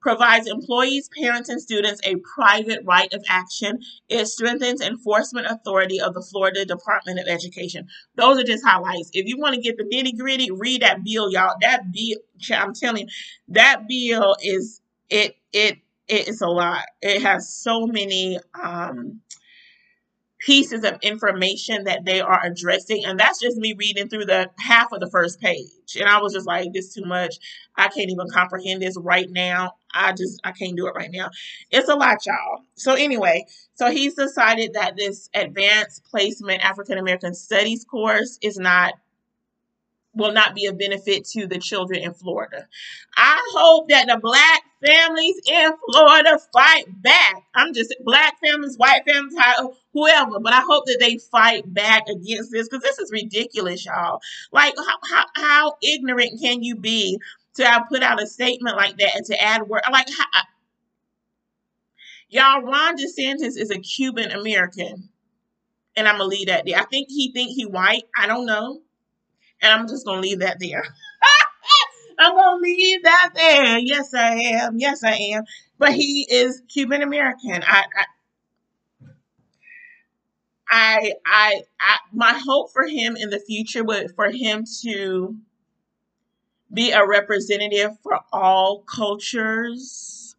Provides employees, parents, and students a private right of action. It strengthens enforcement authority of the Florida Department of Education. Those are just highlights. If you want to get the nitty gritty, read that bill, y'all. That bill, I'm telling you, that bill is it it it is a lot. It has so many um pieces of information that they are addressing and that's just me reading through the half of the first page and i was just like this too much i can't even comprehend this right now i just i can't do it right now it's a lot y'all so anyway so he's decided that this advanced placement african american studies course is not will not be a benefit to the children in Florida. I hope that the black families in Florida fight back. I'm just black families, white families, whoever, but I hope that they fight back against this because this is ridiculous, y'all. Like, how, how, how ignorant can you be to put out a statement like that and to add word? Like, how, y'all, Ron DeSantis is a Cuban American. And I'm gonna leave that there. I think he think he white. I don't know. And I'm just to leave that there. I'm to leave that there. Yes, I am. Yes, I am. But he is Cuban American. I, I I, I, I, my hope for him in the future would for him to be a representative for all cultures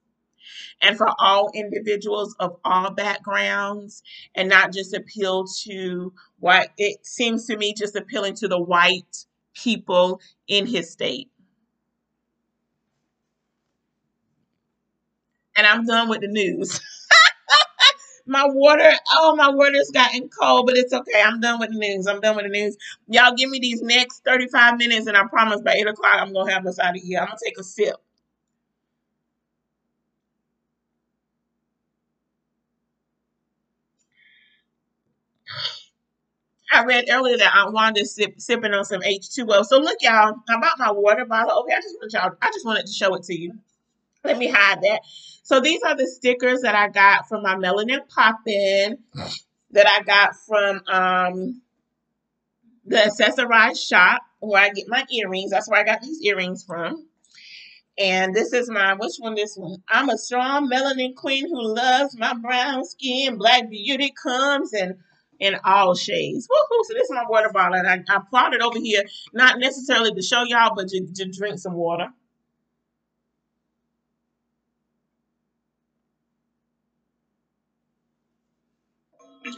and for all individuals of all backgrounds and not just appeal to what it seems to me just appealing to the white people in his state. And I'm done with the news. my water, oh, my water's gotten cold, but it's okay. I'm done with the news. I'm done with the news. Y'all give me these next 35 minutes, and I promise by 8 o'clock, I'm going to have us out of here. I'm going to take a sip. I read earlier that Aunt Wanda's sip, sipping on some H2O. So look, y'all, I bought my water bottle. Okay, I just want y'all, I just wanted to show it to you. Let me hide that. So these are the stickers that I got from my Melanin Pop-In that I got from um the accessorized shop where I get my earrings. That's where I got these earrings from. And this is my, which one this one? I'm a strong melanin queen who loves my brown skin. Black beauty comes and in all shades. Woo-hoo. So this is my water bottle. And I, I plotted over here, not necessarily to show y'all, but to, to drink some water.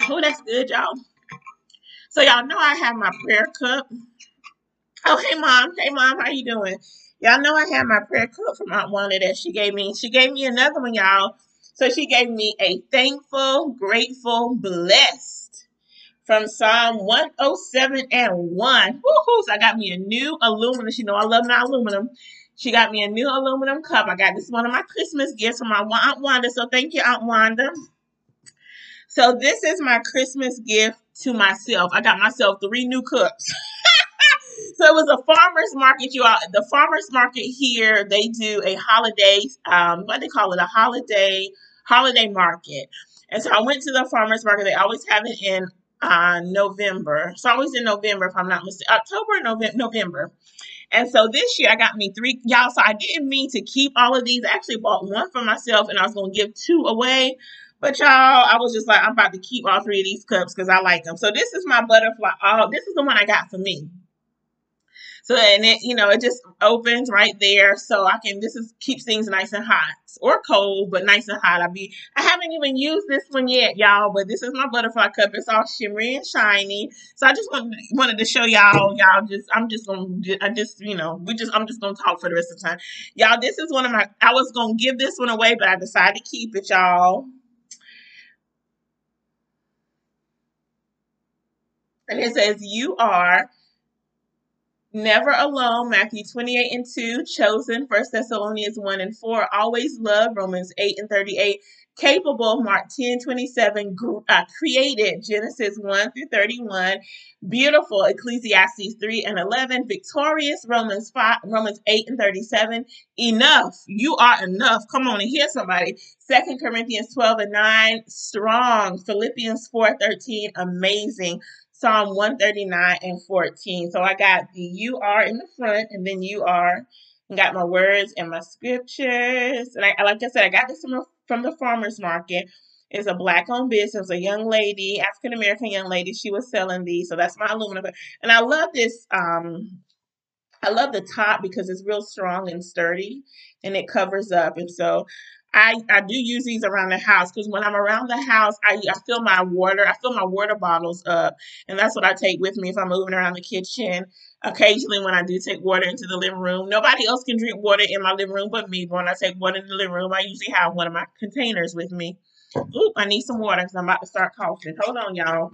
Oh, that's good, y'all. So y'all know I have my prayer cup. Oh, hey mom. Hey mom, how you doing? Y'all know I have my prayer cup from Aunt Wanda that she gave me. She gave me another one, y'all. So she gave me a thankful, grateful, blessed from Psalm 107 and 1. Woo-hoo. So I got me a new aluminum. She know I love my aluminum. She got me a new aluminum cup. I got this one of my Christmas gifts from my Aunt Wanda. So thank you, Aunt Wanda. So this is my Christmas gift to myself. I got myself three new cups. so it was a farmer's market, you all. The farmer's market here, they do a holiday, um, what they call it, a holiday, holiday market. And so I went to the farmer's market. They always have it in uh, November. It's always in November, if I'm not mistaken. October, November, November. And so this year I got me three, y'all. So I didn't mean to keep all of these. I actually bought one for myself and I was going to give two away. But y'all, I was just like, I'm about to keep all three of these cups because I like them. So this is my butterfly. Oh, this is the one I got for me. So and it, you know, it just opens right there. So I can this is keeps things nice and hot or cold, but nice and hot. I be I haven't even used this one yet, y'all, but this is my butterfly cup. It's all shimmery and shiny. So I just wanted wanted to show y'all, y'all just I'm just gonna I just, you know, we just I'm just gonna talk for the rest of the time. Y'all, this is one of my I was gonna give this one away, but I decided to keep it, y'all. And it says, You are Never alone, Matthew 28 and 2, chosen, 1 Thessalonians 1 and 4, always love, Romans 8 and 38, capable, Mark 10 27, uh, created, Genesis 1 through 31, beautiful, Ecclesiastes 3 and 11, victorious, Romans 5, Romans 8 and 37, enough, you are enough. Come on and hear somebody. 2 Corinthians 12 and 9, strong, Philippians 4 13, amazing. Psalm 139 and 14. So I got the you are in the front, and then you are, and got my words and my scriptures. And I, like I said, I got this from, from the farmer's market. It's a black owned business. A young lady, African American young lady, she was selling these. So that's my aluminum. And I love this um, I love the top because it's real strong and sturdy and it covers up. And so I, I do use these around the house because when I'm around the house, I, I fill my water, I fill my water bottles up, and that's what I take with me if I'm moving around the kitchen. Occasionally, when I do take water into the living room, nobody else can drink water in my living room but me. But when I take water in the living room, I usually have one of my containers with me. Oop, I need some water because I'm about to start coughing. Hold on, y'all.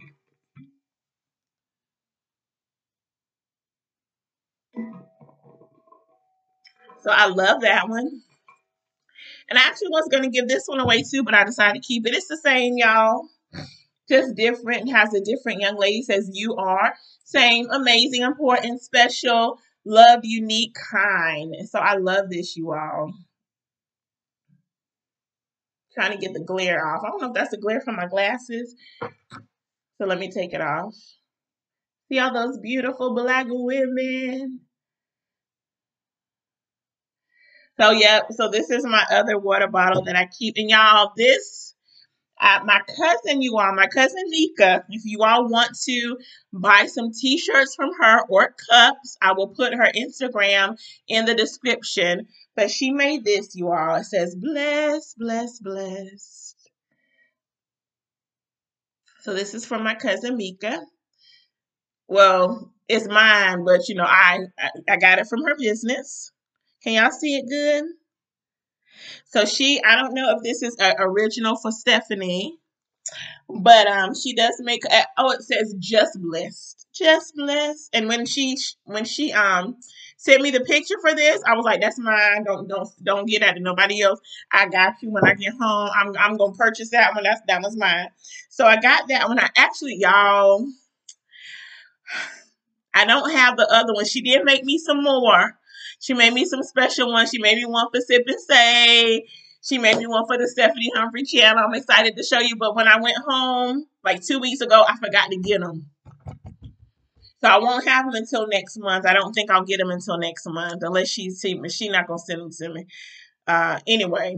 So I love that one. And I actually was going to give this one away too, but I decided to keep it. It's the same, y'all. Just different. Has a different young lady says you are. Same, amazing, important, special, love, unique, kind. So I love this, you all. Trying to get the glare off. I don't know if that's the glare from my glasses. So let me take it off. See all those beautiful black women? So, yep. So, this is my other water bottle that I keep. And y'all, this, uh, my cousin, you all, my cousin Nika, if you all want to buy some t shirts from her or cups, I will put her Instagram in the description. But she made this, you all. It says, bless, bless, bless. So, this is from my cousin Mika. Well, it's mine, but you know, I, I got it from her business. Can y'all see it good? So she, I don't know if this is original for Stephanie, but um, she does make. A, oh, it says just blessed, just blessed. And when she when she um sent me the picture for this, I was like, that's mine. Don't don't don't get that to nobody else. I got you when I get home. I'm I'm gonna purchase that one. That's that was mine. So I got that one. I actually y'all. I don't have the other one. She did make me some more. She made me some special ones. She made me one for Sip and Say. She made me one for the Stephanie Humphrey channel. I'm excited to show you. But when I went home, like two weeks ago, I forgot to get them. So I won't have them until next month. I don't think I'll get them until next month unless she's she's not gonna send them to me. Uh, anyway,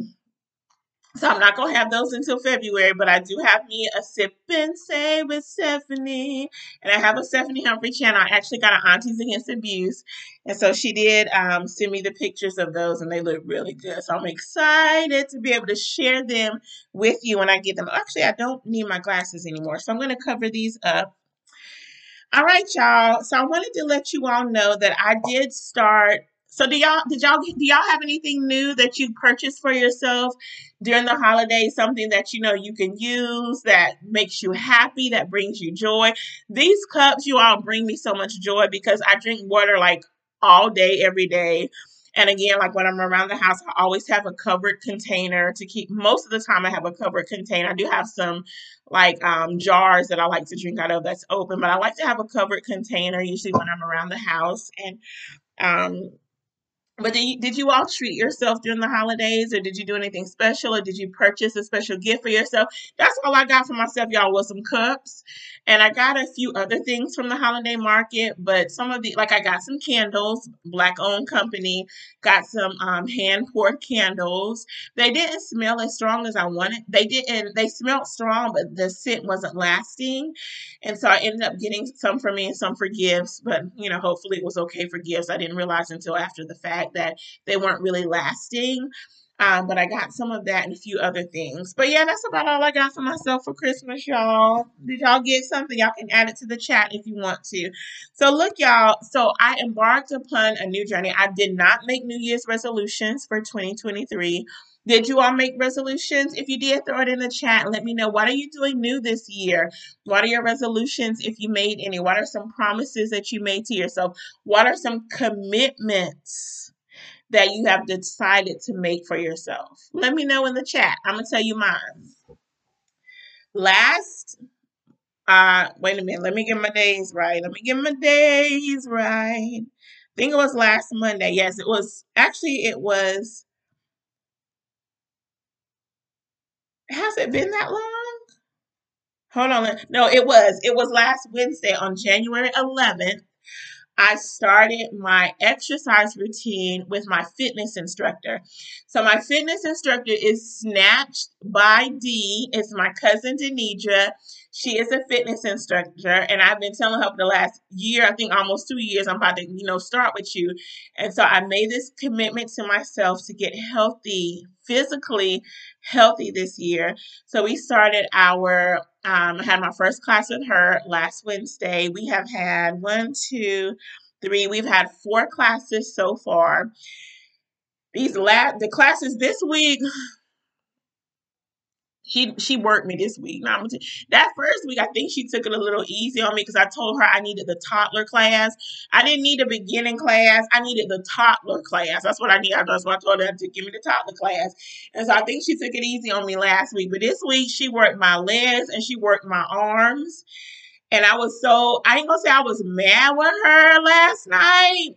so I'm not gonna have those until February, but I do have me a sip and say with Stephanie, and I have a Stephanie Humphrey channel. I actually got an Aunties Against Abuse, and so she did um, send me the pictures of those, and they look really good. So I'm excited to be able to share them with you when I get them. Actually, I don't need my glasses anymore, so I'm gonna cover these up. All right, y'all. So I wanted to let you all know that I did start so do y'all did y'all do y'all have anything new that you purchased for yourself during the holidays? Something that you know you can use that makes you happy, that brings you joy. These cups, you all bring me so much joy because I drink water like all day, every day. And again, like when I'm around the house, I always have a covered container to keep. Most of the time, I have a covered container. I do have some like um, jars that I like to drink out of that's open, but I like to have a covered container usually when I'm around the house. And um, but did you, did you all treat yourself during the holidays, or did you do anything special, or did you purchase a special gift for yourself? That's all I got for myself, y'all, was some cups, and I got a few other things from the holiday market. But some of the, like, I got some candles, black owned company, got some um, hand poured candles. They didn't smell as strong as I wanted. They didn't. They smelled strong, but the scent wasn't lasting, and so I ended up getting some for me and some for gifts. But you know, hopefully, it was okay for gifts. I didn't realize until after the fact that they weren't really lasting. Um, but I got some of that and a few other things. But yeah, that's about all I got for myself for Christmas, y'all. Did y'all get something? Y'all can add it to the chat if you want to. So look, y'all. So I embarked upon a new journey. I did not make New Year's resolutions for 2023. Did you all make resolutions? If you did, throw it in the chat. Let me know what are you doing new this year? What are your resolutions if you made any? What are some promises that you made to yourself? What are some commitments? That you have decided to make for yourself? Let me know in the chat. I'm going to tell you mine. Last, uh, wait a minute. Let me get my days right. Let me get my days right. I think it was last Monday. Yes, it was. Actually, it was. Has it been that long? Hold on. No, it was. It was last Wednesday on January 11th. I started my exercise routine with my fitness instructor. So my fitness instructor is Snatched by Dee. It's my cousin Denidra. She is a fitness instructor, and I've been telling her for the last year, I think almost two years, I'm about to, you know, start with you. And so I made this commitment to myself to get healthy, physically healthy this year. So we started our um, I had my first class with her last Wednesday. We have had one, two, three. We've had four classes so far. These last the classes this week She she worked me this week. Now, that first week, I think she took it a little easy on me because I told her I needed the toddler class. I didn't need a beginning class. I needed the toddler class. That's what I need. That's what I told her to give me the toddler class. And so I think she took it easy on me last week. But this week, she worked my legs and she worked my arms. And I was so, I ain't gonna say I was mad with her last night.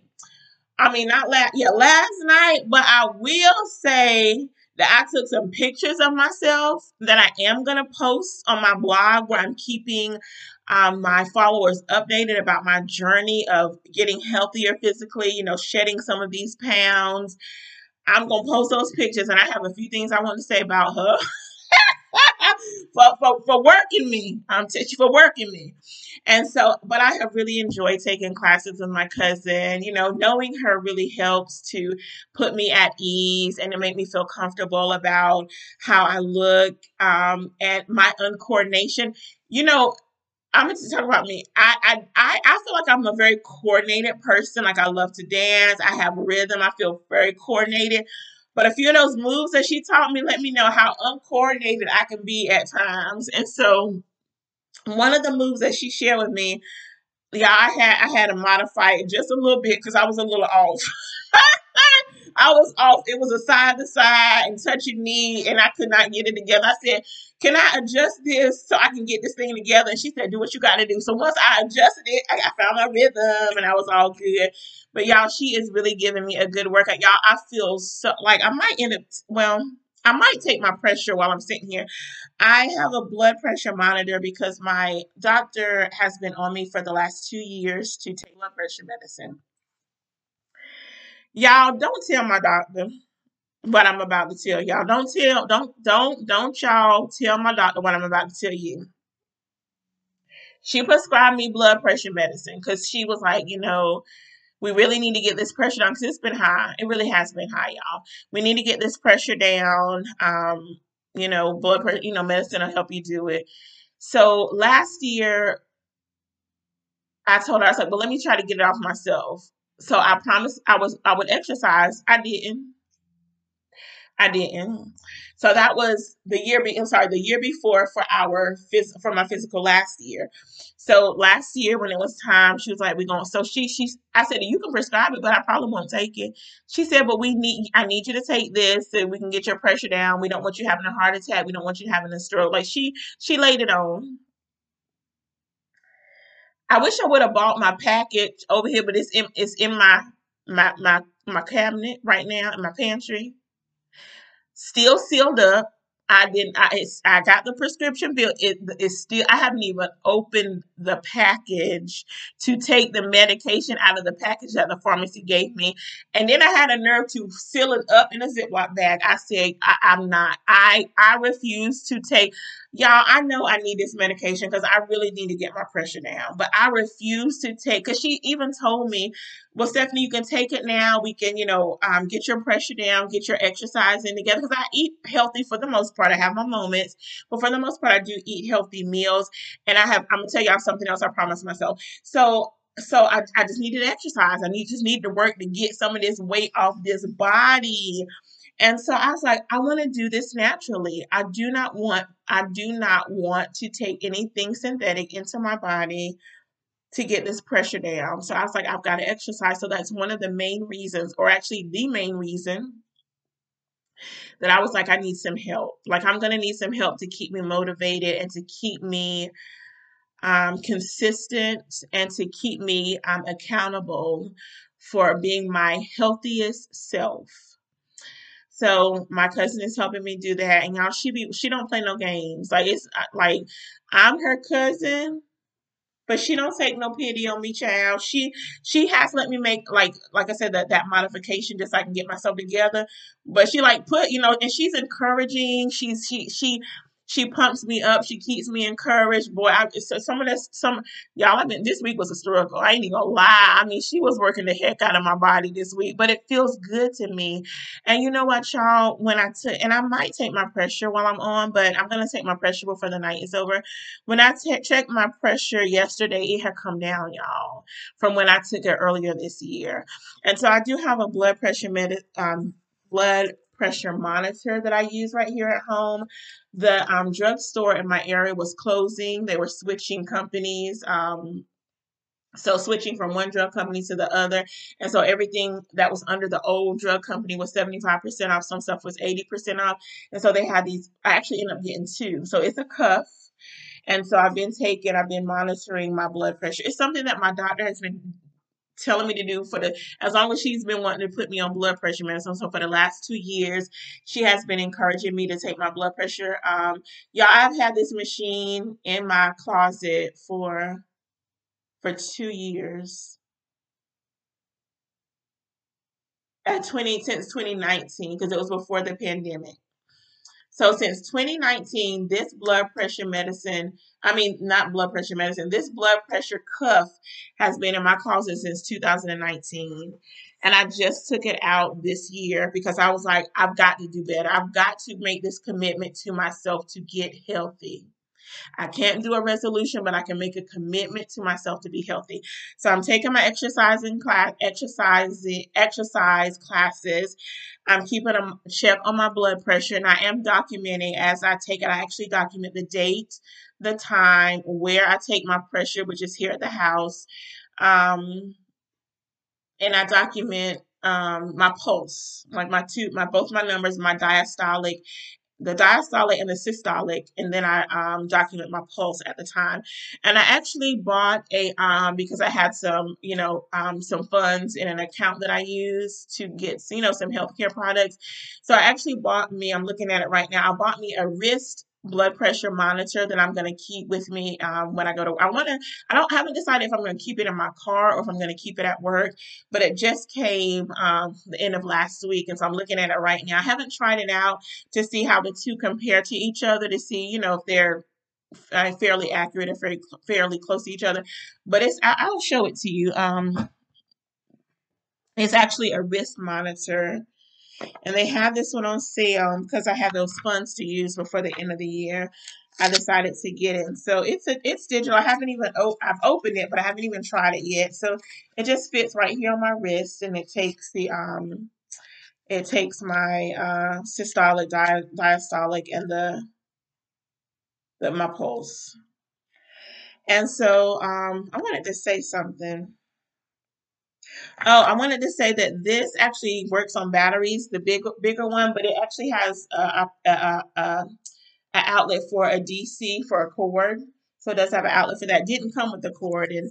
I mean, not last, yeah, last night, but I will say that I took some pictures of myself that I am going to post on my blog where I'm keeping um, my followers updated about my journey of getting healthier physically, you know, shedding some of these pounds. I'm going to post those pictures and I have a few things I want to say about her. for, for, for working me. I'm um, for working me. And so, but I have really enjoyed taking classes with my cousin. You know, knowing her really helps to put me at ease and to make me feel comfortable about how I look um, and my uncoordination. You know, I'm going to talk about me. I I I feel like I'm a very coordinated person. Like I love to dance. I have rhythm. I feel very coordinated. But a few of those moves that she taught me let me know how uncoordinated I can be at times. And so one of the moves that she shared with me, yeah, I had I had to modify it just a little bit because I was a little off. I was off. It was a side to side and touching knee, and I could not get it together. I said, Can I adjust this so I can get this thing together? And she said, Do what you got to do. So once I adjusted it, I found my rhythm and I was all good. But y'all, she is really giving me a good workout. Y'all, I feel so like I might end up, well, I might take my pressure while I'm sitting here. I have a blood pressure monitor because my doctor has been on me for the last two years to take blood pressure medicine. Y'all don't tell my doctor what I'm about to tell y'all. Don't tell, don't, don't, don't y'all tell my doctor what I'm about to tell you. She prescribed me blood pressure medicine because she was like, you know, we really need to get this pressure down because it's been high. It really has been high, y'all. We need to get this pressure down. Um, you know, blood pressure, you know, medicine will help you do it. So last year, I told her, I was like, well, let me try to get it off myself. So I promised I was I would exercise. I didn't. I didn't. So that was the year. Be, I'm sorry, the year before for our phys- for my physical last year. So last year when it was time, she was like, "We're going." So she she I said, "You can prescribe it, but I probably won't take it." She said, "But we need I need you to take this so we can get your pressure down. We don't want you having a heart attack. We don't want you having a stroke." Like she she laid it on. I wish I would have bought my package over here, but it's in it's in my my my my cabinet right now in my pantry. Still sealed up. I didn't. I I got the prescription bill. It is still. I haven't even opened the package to take the medication out of the package that the pharmacy gave me, and then I had a nerve to seal it up in a Ziploc bag. I said, I, I'm not. I I refuse to take. Y'all, I know I need this medication because I really need to get my pressure down, but I refuse to take. Because she even told me well, Stephanie, you can take it now. We can, you know, um, get your pressure down, get your exercise in together. Because I eat healthy for the most part. I have my moments, but for the most part, I do eat healthy meals. And I have, I'm gonna tell y'all something else. I promised myself. So, so I, I just needed exercise. I need just need to work to get some of this weight off this body. And so I was like, I want to do this naturally. I do not want, I do not want to take anything synthetic into my body to get this pressure down. So I was like, I've got to exercise. So that's one of the main reasons, or actually the main reason that I was like, I need some help. Like, I'm going to need some help to keep me motivated and to keep me um, consistent and to keep me um, accountable for being my healthiest self. So my cousin is helping me do that, and y'all, she be she don't play no games. Like it's like I'm her cousin, but she don't take no pity on me, child. She she has let me make like like I said that that modification just so I can get myself together. But she like put you know, and she's encouraging. She's she she she pumps me up. She keeps me encouraged. Boy, I, so some of this, some y'all. I mean, this week was a struggle. I ain't even gonna lie. I mean, she was working the heck out of my body this week, but it feels good to me. And you know what, y'all? When I took, and I might take my pressure while I'm on, but I'm gonna take my pressure before the night is over. When I t- checked my pressure yesterday, it had come down, y'all, from when I took it earlier this year. And so I do have a blood pressure med- um, blood pressure monitor that I use right here at home. The um, drugstore in my area was closing. They were switching companies. Um, so switching from one drug company to the other. And so everything that was under the old drug company was 75% off. Some stuff was 80% off. And so they had these, I actually ended up getting two. So it's a cuff. And so I've been taking, I've been monitoring my blood pressure. It's something that my doctor has been telling me to do for the as long as she's been wanting to put me on blood pressure medicine. So for the last two years she has been encouraging me to take my blood pressure. Um, y'all, i've had this machine in my closet for for two years. At 20 since 2019 because it was before the pandemic. So since 2019, this blood pressure medicine, I mean not blood pressure medicine, this blood pressure cuff has been in my closet since 2019. And I just took it out this year because I was like, I've got to do better. I've got to make this commitment to myself to get healthy. I can't do a resolution, but I can make a commitment to myself to be healthy. So I'm taking my exercising class, exercising, exercise classes. I'm keeping a check on my blood pressure, and I am documenting as I take it. I actually document the date, the time, where I take my pressure, which is here at the house, um, and I document um, my pulse, like my two, my both my numbers, my diastolic the diastolic and the systolic, and then I um, document my pulse at the time. And I actually bought a um, because I had some, you know, um, some funds in an account that I use to get, you know, some healthcare products. So I actually bought me. I'm looking at it right now. I bought me a wrist blood pressure monitor that I'm going to keep with me um, when I go to. I want to. I don't haven't decided if I'm going to keep it in my car or if I'm going to keep it at work. But it just came um, the end of last week, and so I'm looking at it right now. I haven't tried it out to see how the two compare to each other to see, you know, if they're uh, fairly accurate and fairly fairly close to each other. But it's. I, will show it to you. Um, it's actually a wrist monitor and they have this one on sale because I have those funds to use before the end of the year. I decided to get it. So it's a it's digital. I haven't even oh, I've opened it, but I haven't even tried it yet. So it just fits right here on my wrist, and it takes the um it takes my uh systolic, di- diastolic, and the the my pulse. And so um I wanted to say something. Oh, I wanted to say that this actually works on batteries, the big bigger one, but it actually has a, a, a, a outlet for a DC for a cord. So it does have an outlet for that. Didn't come with the cord, and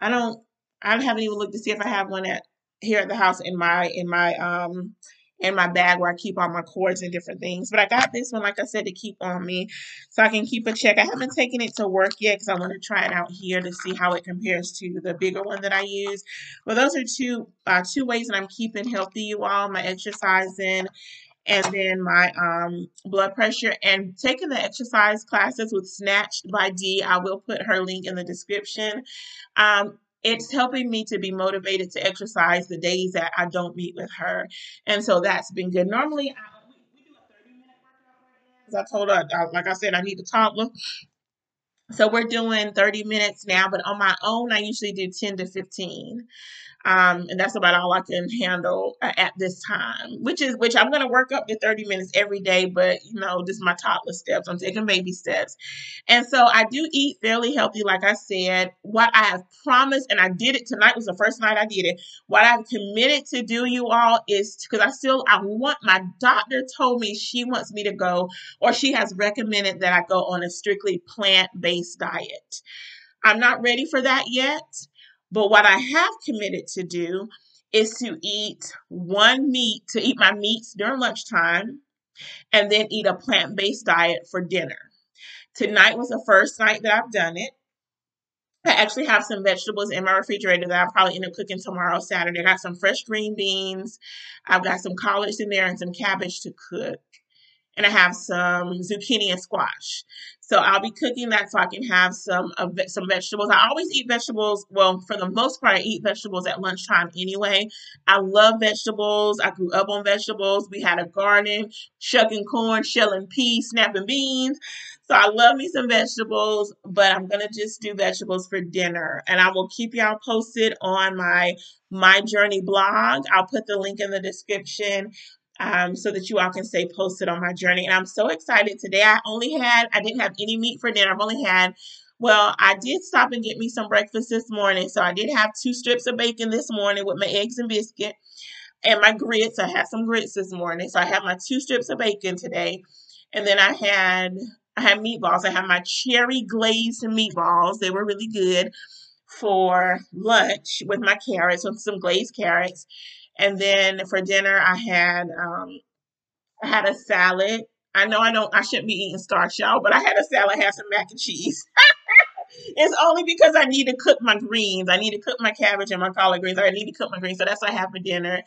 I don't. I haven't even looked to see if I have one at here at the house in my in my um in my bag where I keep all my cords and different things. But I got this one, like I said, to keep on me so I can keep a check. I haven't taken it to work yet because I want to try it out here to see how it compares to the bigger one that I use. But those are two uh, two ways that I'm keeping healthy, you all. My exercising and then my um, blood pressure and taking the exercise classes with Snatched by Dee. I will put her link in the description. Um, it's helping me to be motivated to exercise the days that I don't meet with her. And so that's been good. Normally, I, we, we do a 30 minute workout I told her, I, like I said, I need a toddler. So we're doing 30 minutes now, but on my own, I usually do 10 to 15. Um, and that's about all I can handle uh, at this time, which is which I'm going to work up to 30 minutes every day. But you know, this is my toddler steps. I'm taking baby steps, and so I do eat fairly healthy, like I said. What I have promised, and I did it tonight was the first night I did it. What I've committed to do, you all, is because I still I want. My doctor told me she wants me to go, or she has recommended that I go on a strictly plant based diet. I'm not ready for that yet. But what I have committed to do is to eat one meat, to eat my meats during lunchtime, and then eat a plant based diet for dinner. Tonight was the first night that I've done it. I actually have some vegetables in my refrigerator that I'll probably end up cooking tomorrow, Saturday. I got some fresh green beans. I've got some collards in there and some cabbage to cook and I have some zucchini and squash. So I'll be cooking that so I can have some uh, some vegetables. I always eat vegetables. Well, for the most part, I eat vegetables at lunchtime anyway. I love vegetables. I grew up on vegetables. We had a garden, shucking corn, shelling peas, snapping beans. So I love me some vegetables, but I'm gonna just do vegetables for dinner, and I will keep y'all posted on my my journey blog. I'll put the link in the description um, so that you all can stay posted on my journey. And I'm so excited today. I only had, I didn't have any meat for dinner. I've only had, well, I did stop and get me some breakfast this morning. So I did have two strips of bacon this morning with my eggs and biscuit and my grits. I had some grits this morning. So I had my two strips of bacon today. And then I had I had meatballs. I had my cherry glazed meatballs. They were really good for lunch with my carrots, with some glazed carrots. And then for dinner, I had um, I had a salad. I know I don't I shouldn't be eating starch, y'all, but I had a salad, had some mac and cheese. it's only because I need to cook my greens. I need to cook my cabbage and my collard greens. I need to cook my greens. So that's what I have for dinner.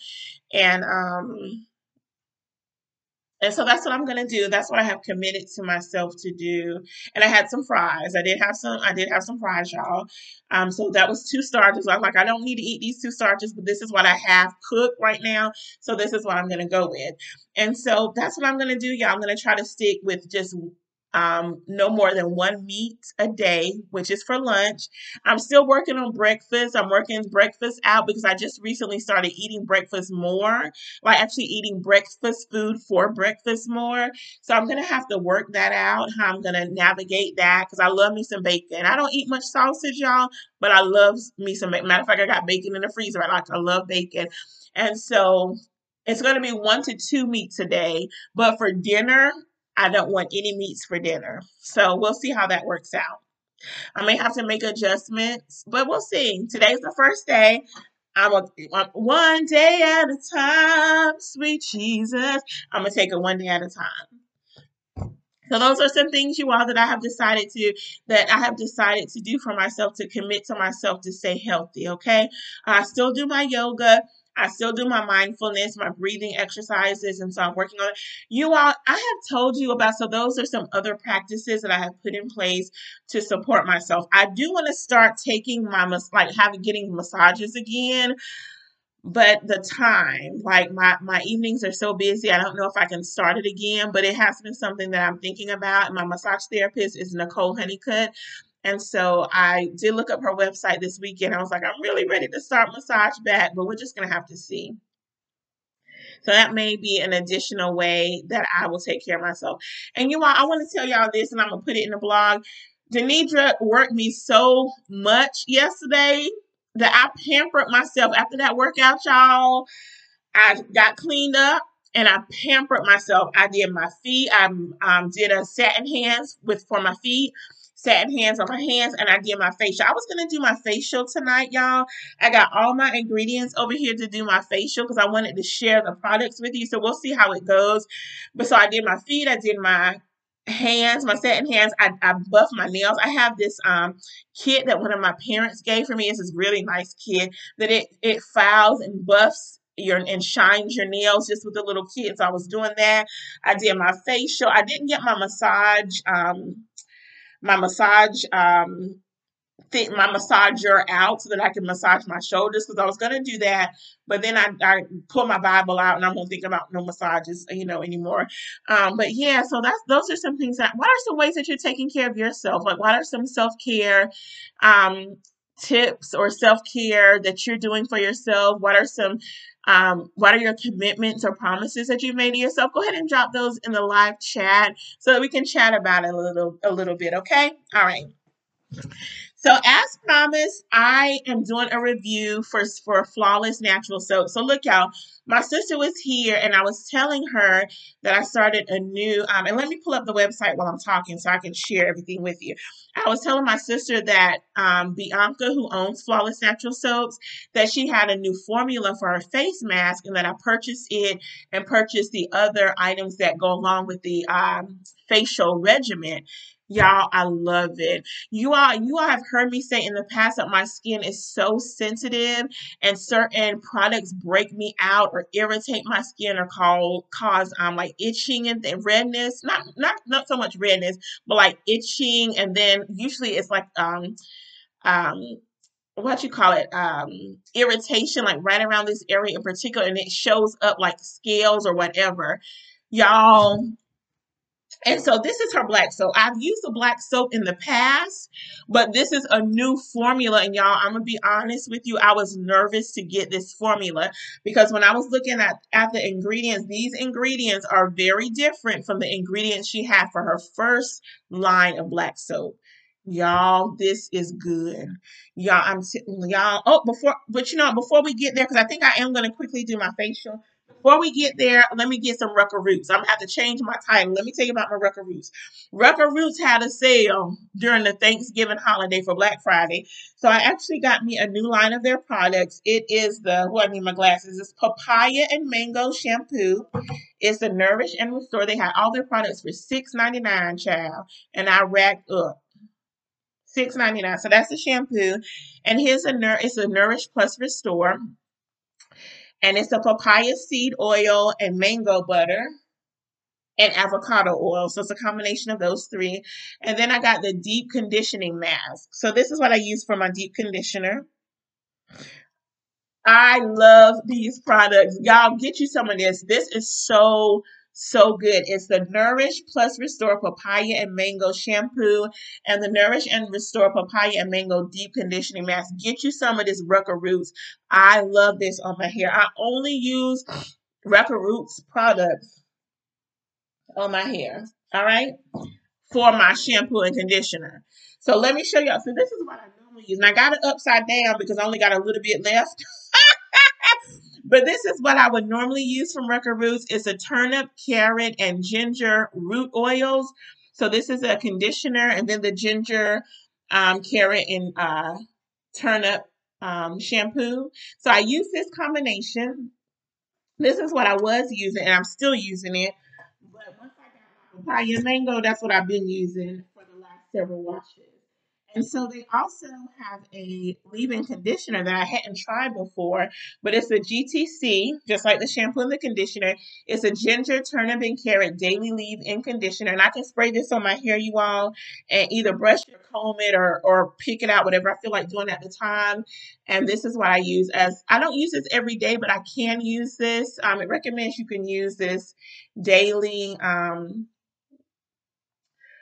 And um and so that's what I'm gonna do. That's what I have committed to myself to do. And I had some fries. I did have some. I did have some fries, y'all. Um, so that was two starches. I was like, I don't need to eat these two starches, but this is what I have cooked right now. So this is what I'm gonna go with. And so that's what I'm gonna do, y'all. I'm gonna try to stick with just um, no more than one meat a day, which is for lunch. I'm still working on breakfast. I'm working breakfast out because I just recently started eating breakfast more, like actually eating breakfast food for breakfast more. So I'm gonna have to work that out. How I'm gonna navigate that because I love me some bacon. I don't eat much sausage, y'all, but I love me some bacon. Matter of fact, I got bacon in the freezer. I like I love bacon, and so it's going to be one to two meats a day. But for dinner, I don't want any meats for dinner. So we'll see how that works out. I may have to make adjustments, but we'll see. Today's the first day. I'm a, I'm one day at a time, sweet Jesus. I'm gonna take it one day at a time. So those are some things you all that I have decided to that I have decided to do for myself to commit to myself to stay healthy. Okay, I still do my yoga. I still do my mindfulness, my breathing exercises, and so I'm working on it. You all, I have told you about, so those are some other practices that I have put in place to support myself. I do want to start taking my, like, having getting massages again but the time like my my evenings are so busy i don't know if i can start it again but it has been something that i'm thinking about and my massage therapist is nicole honeycutt and so I did look up her website this weekend. I was like, I'm really ready to start massage back, but we're just going to have to see. So that may be an additional way that I will take care of myself. And you know, I want to tell y'all this, and I'm gonna put it in the blog. Denidra worked me so much yesterday that I pampered myself after that workout, y'all. I got cleaned up and I pampered myself. I did my feet. I um, did a satin hands with for my feet satin hands on my hands and I did my facial. I was going to do my facial tonight, y'all. I got all my ingredients over here to do my facial because I wanted to share the products with you. So we'll see how it goes. But so I did my feet, I did my hands, my satin hands. I, I buff my nails. I have this um kit that one of my parents gave for me. It's this really nice kit that it it files and buffs your and shines your nails just with the little kit. So I was doing that. I did my facial. I didn't get my massage um my massage um fit my massager out so that I can massage my shoulders because I was gonna do that, but then I, I pull my Bible out and I won't think about no massages, you know, anymore. Um, but yeah, so that's those are some things that what are some ways that you're taking care of yourself? Like what are some self-care um tips or self-care that you're doing for yourself? What are some um, what are your commitments or promises that you've made to yourself? Go ahead and drop those in the live chat so that we can chat about it a little a little bit, okay? All right. So as promised, I am doing a review for for Flawless Natural Soap. So look, y'all, my sister was here, and I was telling her that I started a new. Um, and let me pull up the website while I'm talking so I can share everything with you. I was telling my sister that um, Bianca, who owns Flawless Natural Soaps, that she had a new formula for her face mask, and that I purchased it and purchased the other items that go along with the um, facial regimen. Y'all, I love it. You all, you all have heard me say in the past that my skin is so sensitive and certain products break me out or irritate my skin or call, cause um like itching and, redness. Not not not so much redness, but like itching and then usually it's like um um what you call it um irritation like right around this area in particular and it shows up like scales or whatever y'all And so this is her black soap. I've used the black soap in the past, but this is a new formula. And y'all, I'm gonna be honest with you, I was nervous to get this formula because when I was looking at, at the ingredients, these ingredients are very different from the ingredients she had for her first line of black soap. Y'all, this is good. Y'all, I'm y'all. Oh, before, but you know, before we get there, because I think I am gonna quickly do my facial. Before we get there, let me get some Rucker Roots. I'm gonna have to change my title. Let me tell you about my Rucker Roots. Rucker Roots had a sale during the Thanksgiving holiday for Black Friday. So I actually got me a new line of their products. It is the, oh, I need my glasses. It's papaya and mango shampoo. It's the Nourish and Restore. They had all their products for $6.99, child. And I racked up. Six ninety nine. So that's the shampoo. And here's a it's a Nourish Plus Restore. And it's a papaya seed oil and mango butter and avocado oil. So it's a combination of those three. And then I got the deep conditioning mask. So this is what I use for my deep conditioner. I love these products. Y'all get you some of this. This is so so good. It's the Nourish Plus Restore Papaya and Mango Shampoo and the Nourish and Restore Papaya and Mango Deep Conditioning Mask. Get you some of this Rucker Roots. I love this on my hair. I only use Rucker Roots products on my hair. All right. For my shampoo and conditioner. So let me show y'all. So this is what I normally use. And I got it upside down because I only got a little bit left. But this is what I would normally use from Rucker Roots. It's a turnip, carrot, and ginger root oils. So this is a conditioner, and then the ginger, um, carrot, and uh, turnip um, shampoo. So I use this combination. This is what I was using, and I'm still using it. But once I got my papaya mango, that's what I've been using for the last several washes. And so they also have a leave-in conditioner that I hadn't tried before, but it's a GTC, just like the shampoo and the conditioner. It's a ginger, turnip, and carrot daily leave-in conditioner. And I can spray this on my hair, you all, and either brush or comb it or, or pick it out, whatever I feel like doing at the time. And this is what I use as, I don't use this every day, but I can use this. Um, it recommends you can use this daily. Um,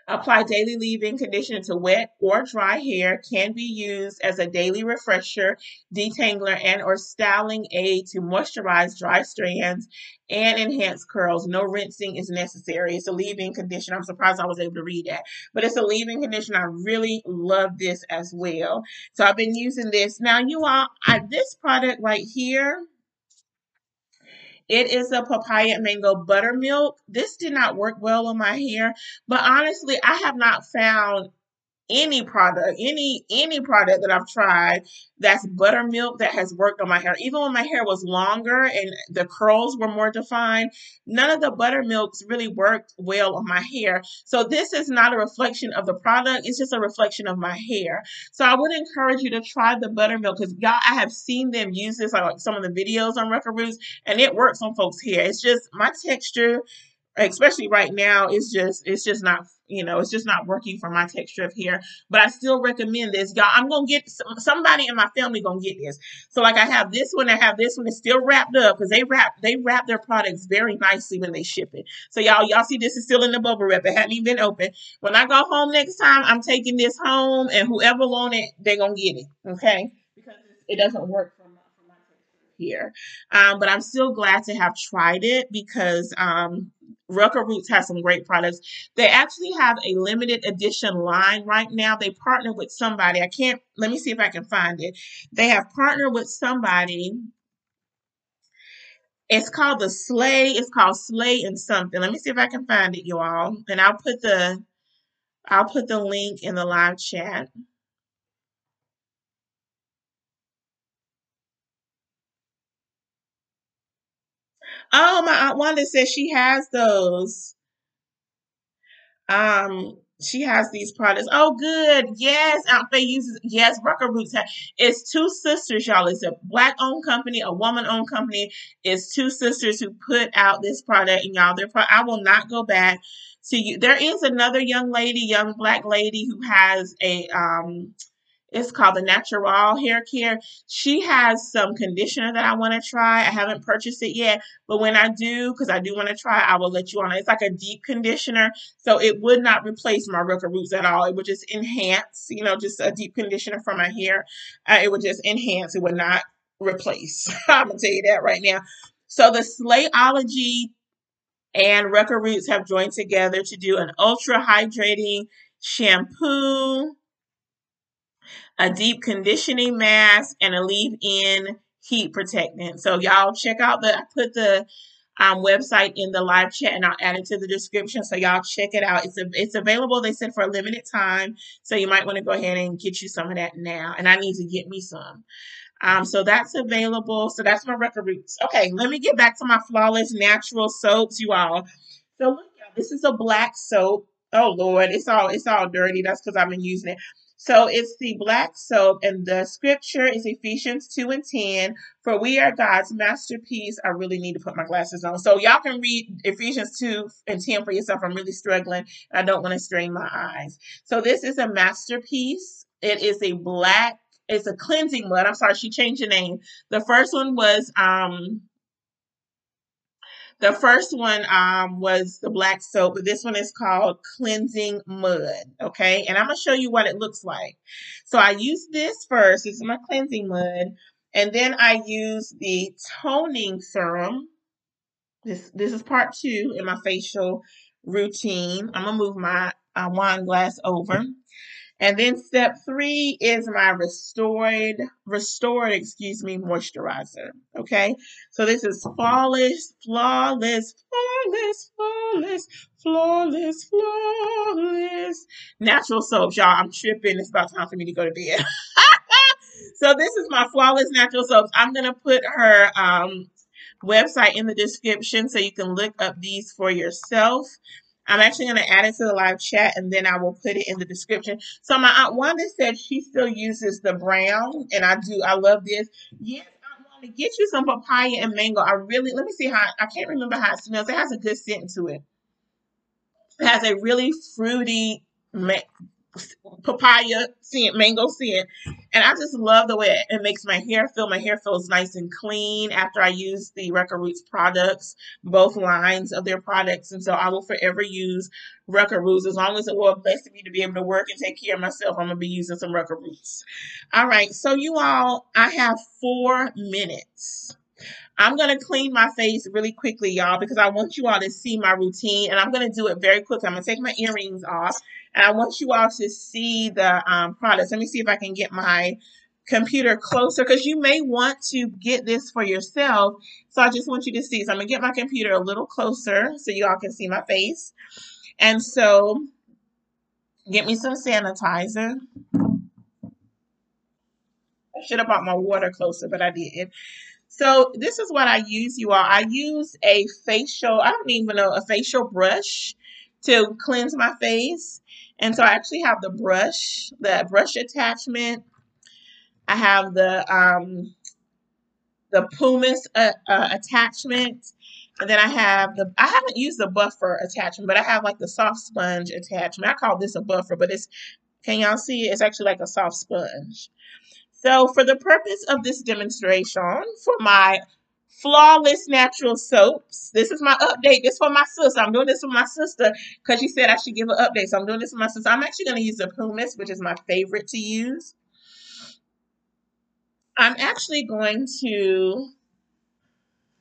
Apply daily leave-in conditioner to wet or dry hair. Can be used as a daily refresher, detangler, and or styling aid to moisturize dry strands and enhance curls. No rinsing is necessary. It's a leave-in conditioner. I'm surprised I was able to read that. But it's a leave-in conditioner. I really love this as well. So I've been using this. Now, you all, I, this product right here, it is a papaya mango buttermilk. This did not work well on my hair, but honestly, I have not found any product, any any product that I've tried that's buttermilk that has worked on my hair. Even when my hair was longer and the curls were more defined, none of the buttermilks really worked well on my hair. So this is not a reflection of the product, it's just a reflection of my hair. So I would encourage you to try the buttermilk because y'all I have seen them use this like some of the videos on Rucker Roots and it works on folks' hair. It's just my texture especially right now it's just it's just not you know it's just not working for my texture of hair but i still recommend this. Y'all i'm gonna get somebody in my family gonna get this. So like i have this one i have this one it's still wrapped up because they wrap they wrap their products very nicely when they ship it. So y'all y'all see this is still in the bubble wrap. It hadn't even been open. When i go home next time i'm taking this home and whoever want it they're gonna get it okay? Because it doesn't work for my, for my here. Um, but i'm still glad to have tried it because um Rucker Roots has some great products. They actually have a limited edition line right now. They partner with somebody. I can't, let me see if I can find it. They have partnered with somebody. It's called the Slay. It's called Slay and something. Let me see if I can find it, you all. And I'll put the I'll put the link in the live chat. Oh, my aunt Wanda says she has those. Um, she has these products. Oh, good. Yes, Aunt Faye uses. Yes, Rucker Roots. Have, it's two sisters, y'all. It's a black-owned company, a woman-owned company. It's two sisters who put out this product, and y'all, their pro- I will not go back to you. There is another young lady, young black lady, who has a um It's called the Natural Hair Care. She has some conditioner that I want to try. I haven't purchased it yet, but when I do, because I do want to try, I will let you on. It's like a deep conditioner, so it would not replace my Rucker Roots at all. It would just enhance, you know, just a deep conditioner for my hair. Uh, it would just enhance. It would not replace. I'm gonna tell you that right now. So the Slayology and Rucker Roots have joined together to do an ultra hydrating shampoo a deep conditioning mask, and a leave-in heat protectant. So y'all check out the I put the um, website in the live chat and I'll add it to the description. So y'all check it out. It's a, it's available. They said for a limited time. So you might want to go ahead and get you some of that now. And I need to get me some. Um, so that's available. So that's my Rucker Roots. Okay, let me get back to my flawless natural soaps, you all. So look, this is a black soap. Oh Lord, it's all it's all dirty. That's because I've been using it. So it's the black soap, and the scripture is Ephesians 2 and 10. For we are God's masterpiece. I really need to put my glasses on. So y'all can read Ephesians 2 and 10 for yourself. I'm really struggling. I don't want to strain my eyes. So this is a masterpiece. It is a black, it's a cleansing mud. I'm sorry, she changed the name. The first one was um the first one um, was the black soap, but this one is called Cleansing Mud. Okay, and I'm gonna show you what it looks like. So I use this first. This is my cleansing mud, and then I use the toning serum. This this is part two in my facial routine. I'm gonna move my uh, wine glass over. And then step three is my restored, restored, excuse me, moisturizer. Okay. So this is flawless, flawless, flawless, flawless, flawless, flawless. Natural soaps, y'all. I'm tripping. It's about time for me to go to bed. so this is my flawless natural soaps. I'm going to put her, um, website in the description so you can look up these for yourself. I'm actually going to add it to the live chat and then I will put it in the description. So my aunt Wanda said she still uses the brown and I do. I love this. Yes, want to get you some papaya and mango. I really, let me see how, I can't remember how it smells. It has a good scent to it. It has a really fruity papaya scent, mango scent. And I just love the way it makes my hair feel. My hair feels nice and clean after I use the Rucker Roots products, both lines of their products. And so I will forever use Rucker Roots. As long as it will bless me to be able to work and take care of myself, I'm going to be using some Rucker Roots. All right. So you all, I have four minutes. I'm going to clean my face really quickly, y'all, because I want you all to see my routine. And I'm going to do it very quickly. I'm going to take my earrings off. And I want you all to see the um, products. Let me see if I can get my computer closer because you may want to get this for yourself. So I just want you to see. So I'm going to get my computer a little closer so you all can see my face. And so get me some sanitizer. I should have brought my water closer, but I did. So this is what I use, you all. I use a facial, I don't even know, a facial brush to cleanse my face. And so I actually have the brush, the brush attachment. I have the um, the pumice uh, uh, attachment. And then I have the, I haven't used the buffer attachment, but I have like the soft sponge attachment. I call this a buffer, but it's, can y'all see it? It's actually like a soft sponge. So for the purpose of this demonstration, for my flawless natural soaps. This is my update. This for my sister. I'm doing this for my sister because she said I should give an update. So I'm doing this for my sister. I'm actually going to use the pumice, which is my favorite to use. I'm actually going to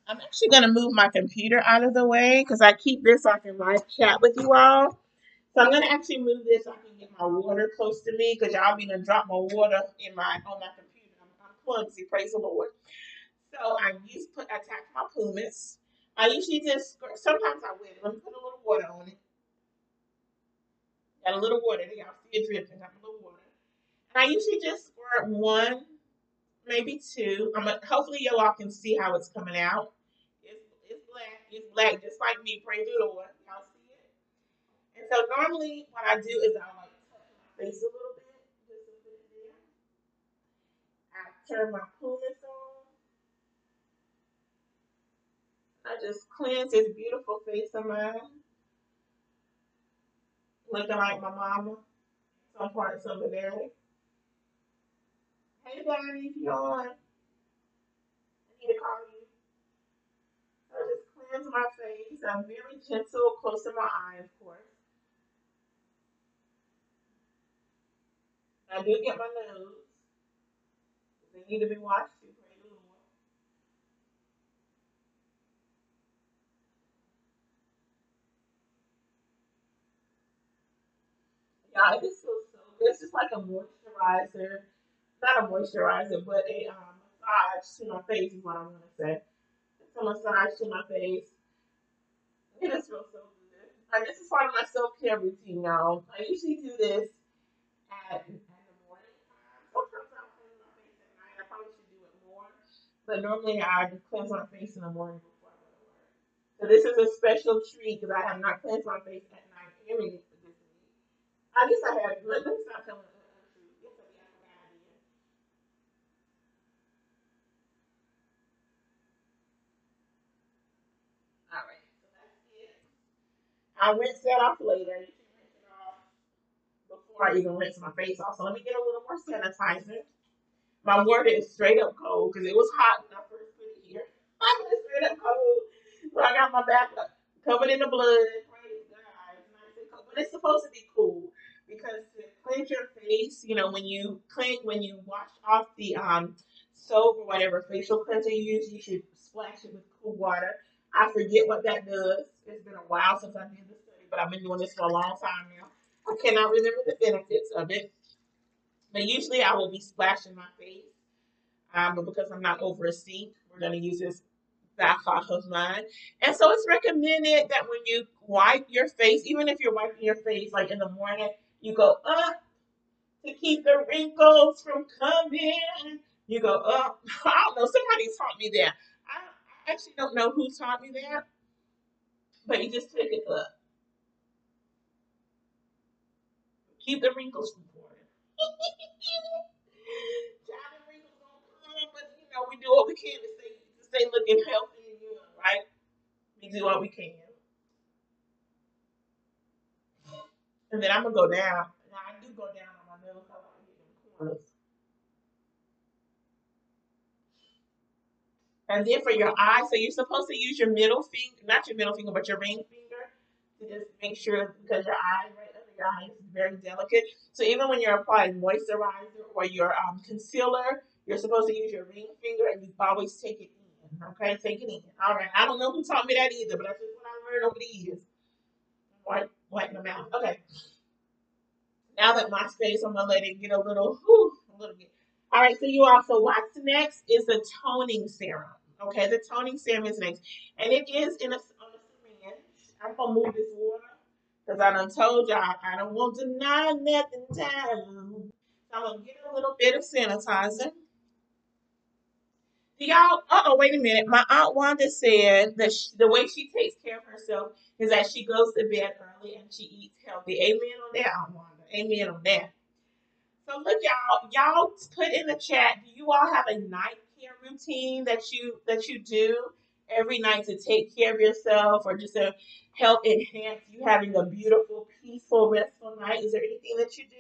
I'm actually going to move my computer out of the way because I keep this so I can live chat with you all. So I'm going to actually move this I can my water close to me because y'all be to drop my water in my on my computer. I'm, I'm clumsy, praise the Lord. So I use put attach my pumice. I usually just sometimes I wet it. Let me put a little water on it. Got a little water. Y'all see it dripping. Got a little water. And I usually just squirt one, maybe two. I'm a, hopefully y'all can see how it's coming out. It's, it's black. It's black, just like me. Pray the Lord. Y'all see it. And so normally what I do is I face a little bit, just to put there. I turn my pumice I just cleanse this beautiful face of mine. Looking like my mama. Some parts of it there. Hey, Daddy, if you're on, I need to call you. I just cleanse my face. I'm very gentle, close to my eye, of course. I do get my nose. They need to be washed too. Yeah, this feels so good. It's just like a moisturizer. Not a moisturizer, but a um, massage to my face is what I want to say. It's a massage to my face. It just feels so good. And this is part of my self-care routine, y'all. I usually do this at, in the morning time. Sometimes I'll cleanse my face at night. I probably should do it more. But normally I just cleanse my face in the morning before I go to work. So this is a special treat because I have not cleansed my face at night every this week. I guess I have. Let, let me stop telling I rinse that off later. You can rinse it off before I even rinse my face off. So let me get a little more sanitizer. My water is straight up cold because it was hot when I first put it here. I'm just straight up cold. So I got my back up, covered in the blood. But it's supposed to be cool because to cleanse your face, you know, when you clean, when you wash off the um soap or whatever facial cleanser you use, you should splash it with cool water. I forget what that does. It's been a while since I did the study, but I've been doing this for a long time now. I cannot remember the benefits of it. But usually I will be splashing my face. Um, but because I'm not over a sink, we're going to use this back off of mine. And so it's recommended that when you wipe your face, even if you're wiping your face like in the morning, you go up to keep the wrinkles from coming. You go up. I don't know. Somebody taught me that. I, I actually don't know who taught me that, but you just take it up. Keep the wrinkles from gonna but you know we do what we can to stay to stay looking healthy and young, right? We do what we can, and then I'm gonna go down. Now I do go down on my nose. I. And then for your eyes, so you're supposed to use your middle finger, not your middle finger, but your ring finger to just make sure because your eye, right is very delicate. So even when you're applying moisturizer or your um, concealer, you're supposed to use your ring finger and you always take it in. Okay, take it in. All right. I don't know who taught me that either, but that's just what I learned over the years. Wipe, wipe my mouth. Okay. Now that my face, I'm gonna let it get a little, whew, a little bit. All right. So you also what's next is the toning serum. Okay, the toning serum is next, and it is in a syringe. I'm gonna move this water because I done told y'all I don't want to deny nothing down. So I'm gonna get a little bit of sanitizer. Y'all? Uh oh, wait a minute. My aunt Wanda said that sh the way she takes care of herself is that she goes to bed early and she eats healthy. Amen on that, Aunt Wanda. Amen on that. So look, y'all, y'all put in the chat. Do you all have a night care routine that you that you do every night to take care of yourself, or just to help enhance you having a beautiful, peaceful, restful night? Is there anything that you do?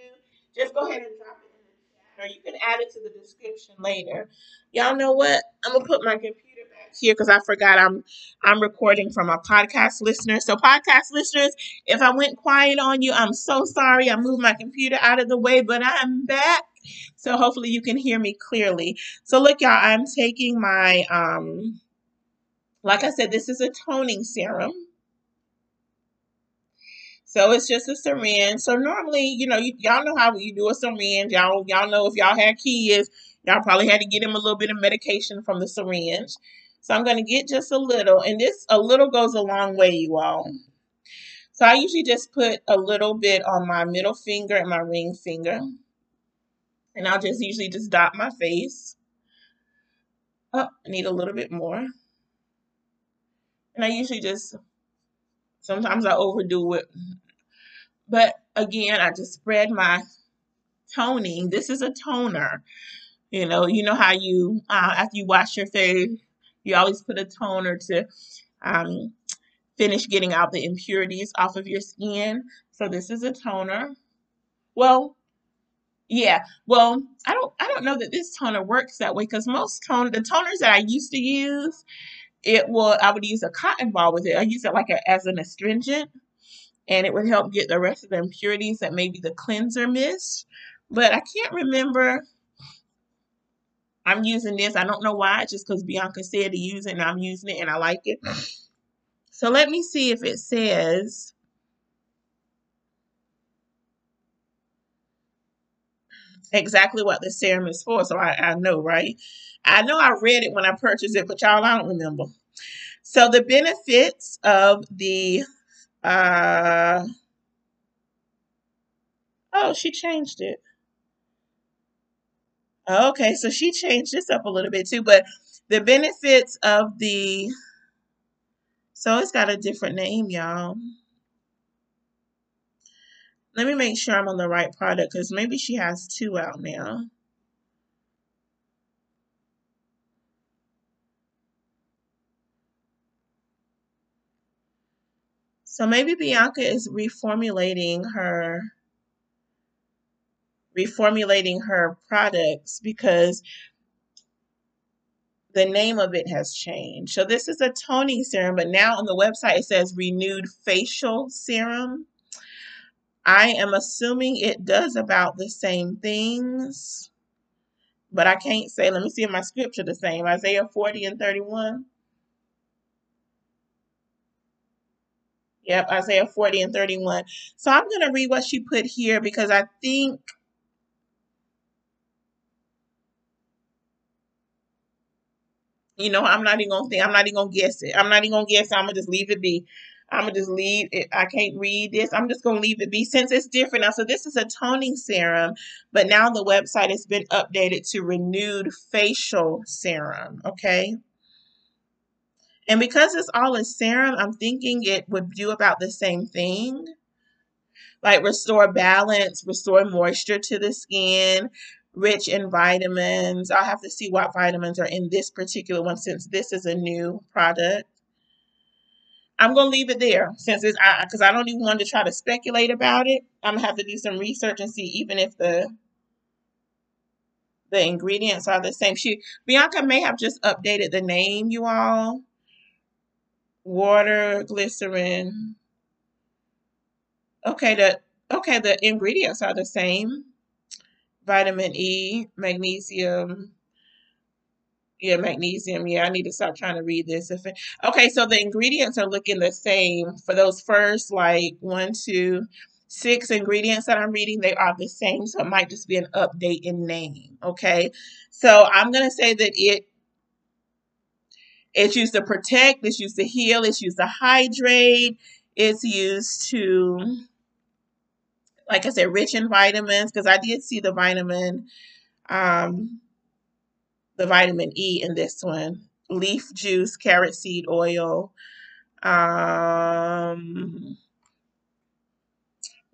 Just go ahead and drop it in the chat, or you can add it to the description later. Y'all know what? I'm gonna put my computer back here because I forgot I'm I'm recording from a podcast listener. So podcast listeners, if I went quiet on you, I'm so sorry. I moved my computer out of the way, but I'm back. So hopefully you can hear me clearly. So look, y'all, I'm taking my um like I said, this is a toning serum. So it's just a syringe. So normally, you know, you, y'all know how you do a syringe. Y'all, y'all know if y'all had kids, y'all probably had to get them a little bit of medication from the syringe. So I'm going to get just a little, and this a little goes a long way, you all. So I usually just put a little bit on my middle finger and my ring finger, and I'll just usually just dot my face. Oh, I need a little bit more, and I usually just sometimes I overdo it, but again, I just spread my toning. This is a toner. You know, you know how you uh, after you wash your face, you always put a toner to um, finish getting out the impurities off of your skin. So this is a toner. Well, Yeah. Well, I don't I don't know that this toner works that way because most tone the toners that I used to use, it will I would use a cotton ball with it. I use it like a, as an astringent and it would help get the rest of the impurities that maybe the cleanser missed. But I can't remember. I'm using this. I don't know why, just because Bianca said to use it and I'm using it and I like it. So let me see if it says exactly what the serum is for. So I, I know, right? I know I read it when I purchased it, but y'all, I don't remember. So the benefits of the uh oh, she changed it. Okay, so she changed this up a little bit too, but the benefits of the so it's got a different name, y'all. Let me make sure I'm on the right product because maybe she has two out now. So maybe Bianca is reformulating her reformulating her products because the name of it has changed. So this is a toning serum, but now on the website it says renewed facial serum. I am assuming it does about the same things, but I can't say. Let me see if my scripture the same. Isaiah 40 and 31. Yep, Isaiah 40 and 31. So I'm going to read what she put here because I think You know, I'm not even gonna think. I'm not even gonna guess it. I'm not even gonna guess. I'm gonna just leave it be. I'm gonna just leave it. I can't read this. I'm just gonna leave it be since it's different now. So this is a toning serum, but now the website has been updated to renewed facial serum. Okay. And because it's all a serum, I'm thinking it would do about the same thing like restore balance, restore moisture to the skin, rich in vitamins. I'll have to see what vitamins are in this particular one since this is a new product. I'm gonna leave it there since it's because I, I don't even want to try to speculate about it. I'm gonna have to do some research and see even if the the ingredients are the same. She Bianca may have just updated the name, you all. Water, glycerin. Okay, the okay, the ingredients are the same vitamin E, magnesium. Yeah, magnesium. Yeah, I need to stop trying to read this. If it, okay, so the ingredients are looking the same for those first like one, two, six ingredients that I'm reading. They are the same, so it might just be an update in name. Okay, so I'm gonna say that it it's used to protect, it's used to heal, it's used to hydrate, it's used to like I said, rich in vitamins because I did see the vitamin, um, the vitamin E in this one. Leaf juice, carrot seed oil, um,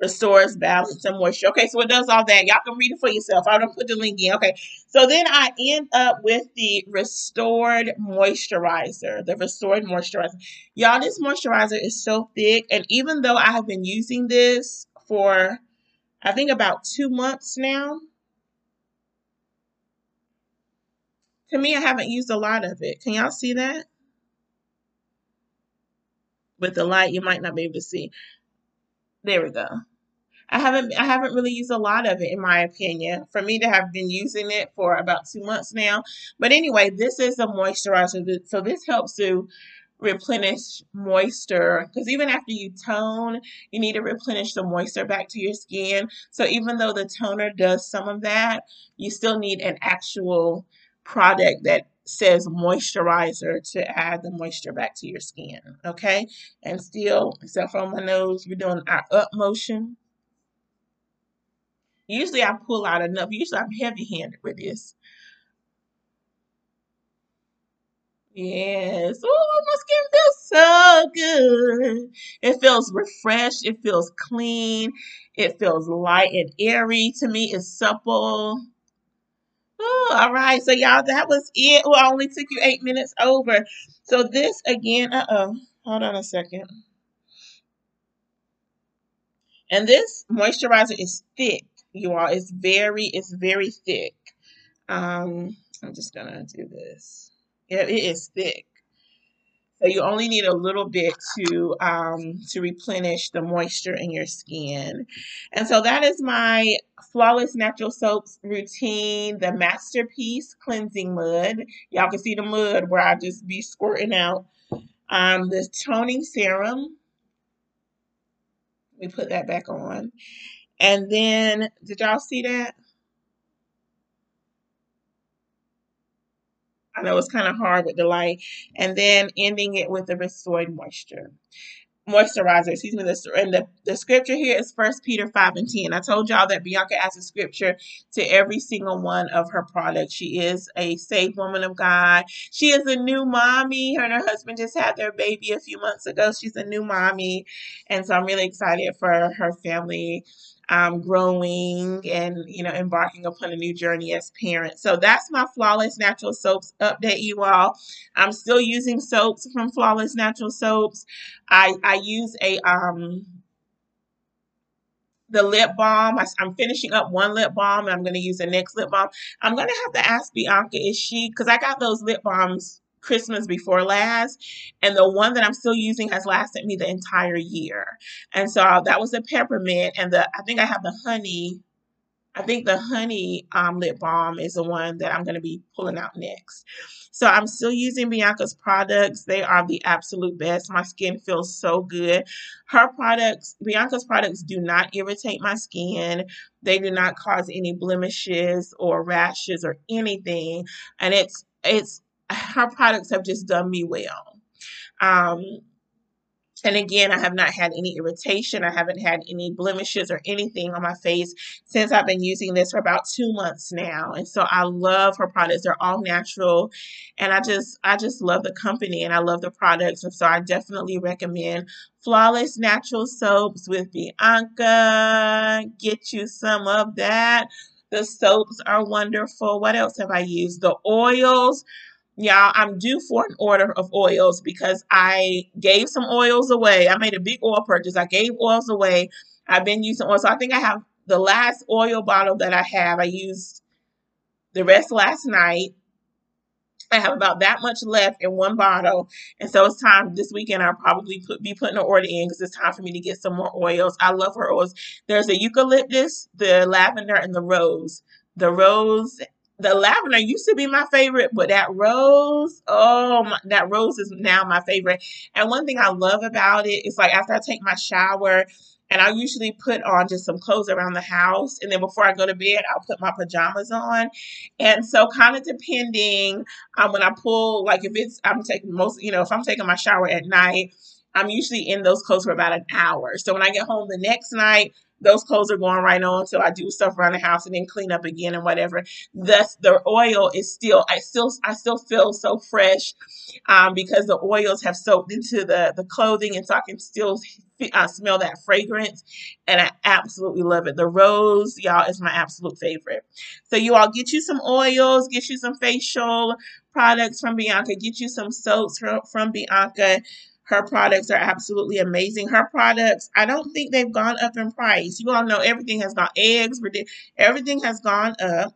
restores balance and moisture. Okay, so it does all that. Y'all can read it for yourself. I don't put the link in. Okay, so then I end up with the restored moisturizer. The restored moisturizer. Y'all, this moisturizer is so thick, and even though I have been using this for I think about two months now. To me, I haven't used a lot of it. Can y'all see that? With the light, you might not be able to see. There we go. I haven't I haven't really used a lot of it in my opinion. For me to have been using it for about two months now. But anyway, this is a moisturizer. So this helps to replenish moisture because even after you tone you need to replenish the moisture back to your skin so even though the toner does some of that you still need an actual product that says moisturizer to add the moisture back to your skin okay and still except for my nose we're doing our up motion usually I pull out enough usually I'm heavy handed with this Yes. Oh, my skin feels so good. It feels refreshed. It feels clean. It feels light and airy. To me, it's supple. Oh, all right. So, y'all, that was it. Well, I only took you eight minutes over. So, this again, uh oh. Hold on a second. And this moisturizer is thick. You all. It's very, it's very thick. Um, I'm just gonna do this. Yeah, it is thick. So you only need a little bit to um, to replenish the moisture in your skin. And so that is my Flawless Natural Soaps routine, the Masterpiece Cleansing Mud. Y'all can see the mud where I just be squirting out. Um, the toning serum. We put that back on. And then, did y'all see that? I know it's kind of hard with the light. And then ending it with the restored moisture moisturizer, excuse me, the, and the, the scripture here is First Peter 5 and 10. I told y'all that Bianca adds a scripture to every single one of her products. She is a saved woman of God. She is a new mommy. Her and her husband just had their baby a few months ago. She's a new mommy. And so I'm really excited for her family um, growing and you know embarking upon a new journey as parents. So that's my Flawless Natural Soaps update, you all. I'm still using soaps from Flawless Natural Soaps. I I use a um the lip balm. I, am finishing up one lip balm and I'm going to use the next lip balm. I'm going to have to ask Bianca, is she, because I got those lip balms Christmas before last. And the one that I'm still using has lasted me the entire year. And so that was the peppermint. And the I think I have the honey. I think the honey um, lip balm is the one that I'm going to be pulling out next. So I'm still using Bianca's products. They are the absolute best. My skin feels so good. Her products, Bianca's products do not irritate my skin. They do not cause any blemishes or rashes or anything. And it's it's her products have just done me well. Um, and again, I have not had any irritation. I haven't had any blemishes or anything on my face since I've been using this for about two months now. And so I love her products. They're all natural. And I just I just love the company and I love the products. And so I definitely recommend Flawless Natural Soaps with Bianca. Get you some of that. The soaps are wonderful. What else have I used? The oils Y'all, I'm due for an order of oils because I gave some oils away. I made a big oil purchase. I gave oils away. I've been using oil. So I think I have the last oil bottle that I have. I used the rest last night. I have about that much left in one bottle. And so it's time this weekend. I'll probably put, be putting an order in because it's time for me to get some more oils. I love her oils. There's a eucalyptus, the lavender, and the rose. The rose the lavender used to be my favorite, but that rose, oh, my, that rose is now my favorite. And one thing I love about it is like after I take my shower, and I usually put on just some clothes around the house, and then before I go to bed, I'll put my pajamas on. And so, kind of depending um, when I pull, like if it's I'm taking most, you know, if I'm taking my shower at night, I'm usually in those clothes for about an hour. So when I get home the next night, those clothes are going right on. So I do stuff around the house and then clean up again and whatever. Thus, the oil is still, I still, I still feel so fresh um, because the oils have soaked into the the clothing, and so I can still I smell that fragrance, and I absolutely love it. The rose, y'all, is my absolute favorite. So you all get you some oils, get you some facial products from Bianca, get you some soaps from, from Bianca. Her products are absolutely amazing. Her products, I don't think they've gone up in price. You all know everything has gone, eggs, everything has gone up.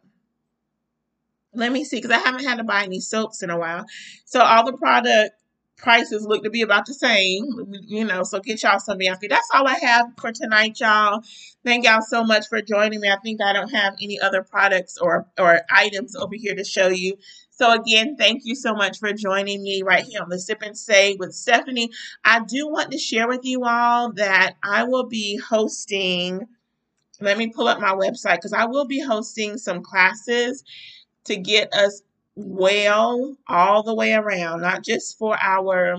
Let me see, because I haven't had to buy any soaps in a while. So all the product prices look to be about the same, you know, so get y'all some Bianca. That's all I have for tonight, y'all. Thank y'all so much for joining me. I think I don't have any other products or, or items over here to show you. So again, thank you so much for joining me right here on the Sip and Say with Stephanie. I do want to share with you all that I will be hosting, let me pull up my website because I will be hosting some classes to get us well all the way around, not just for our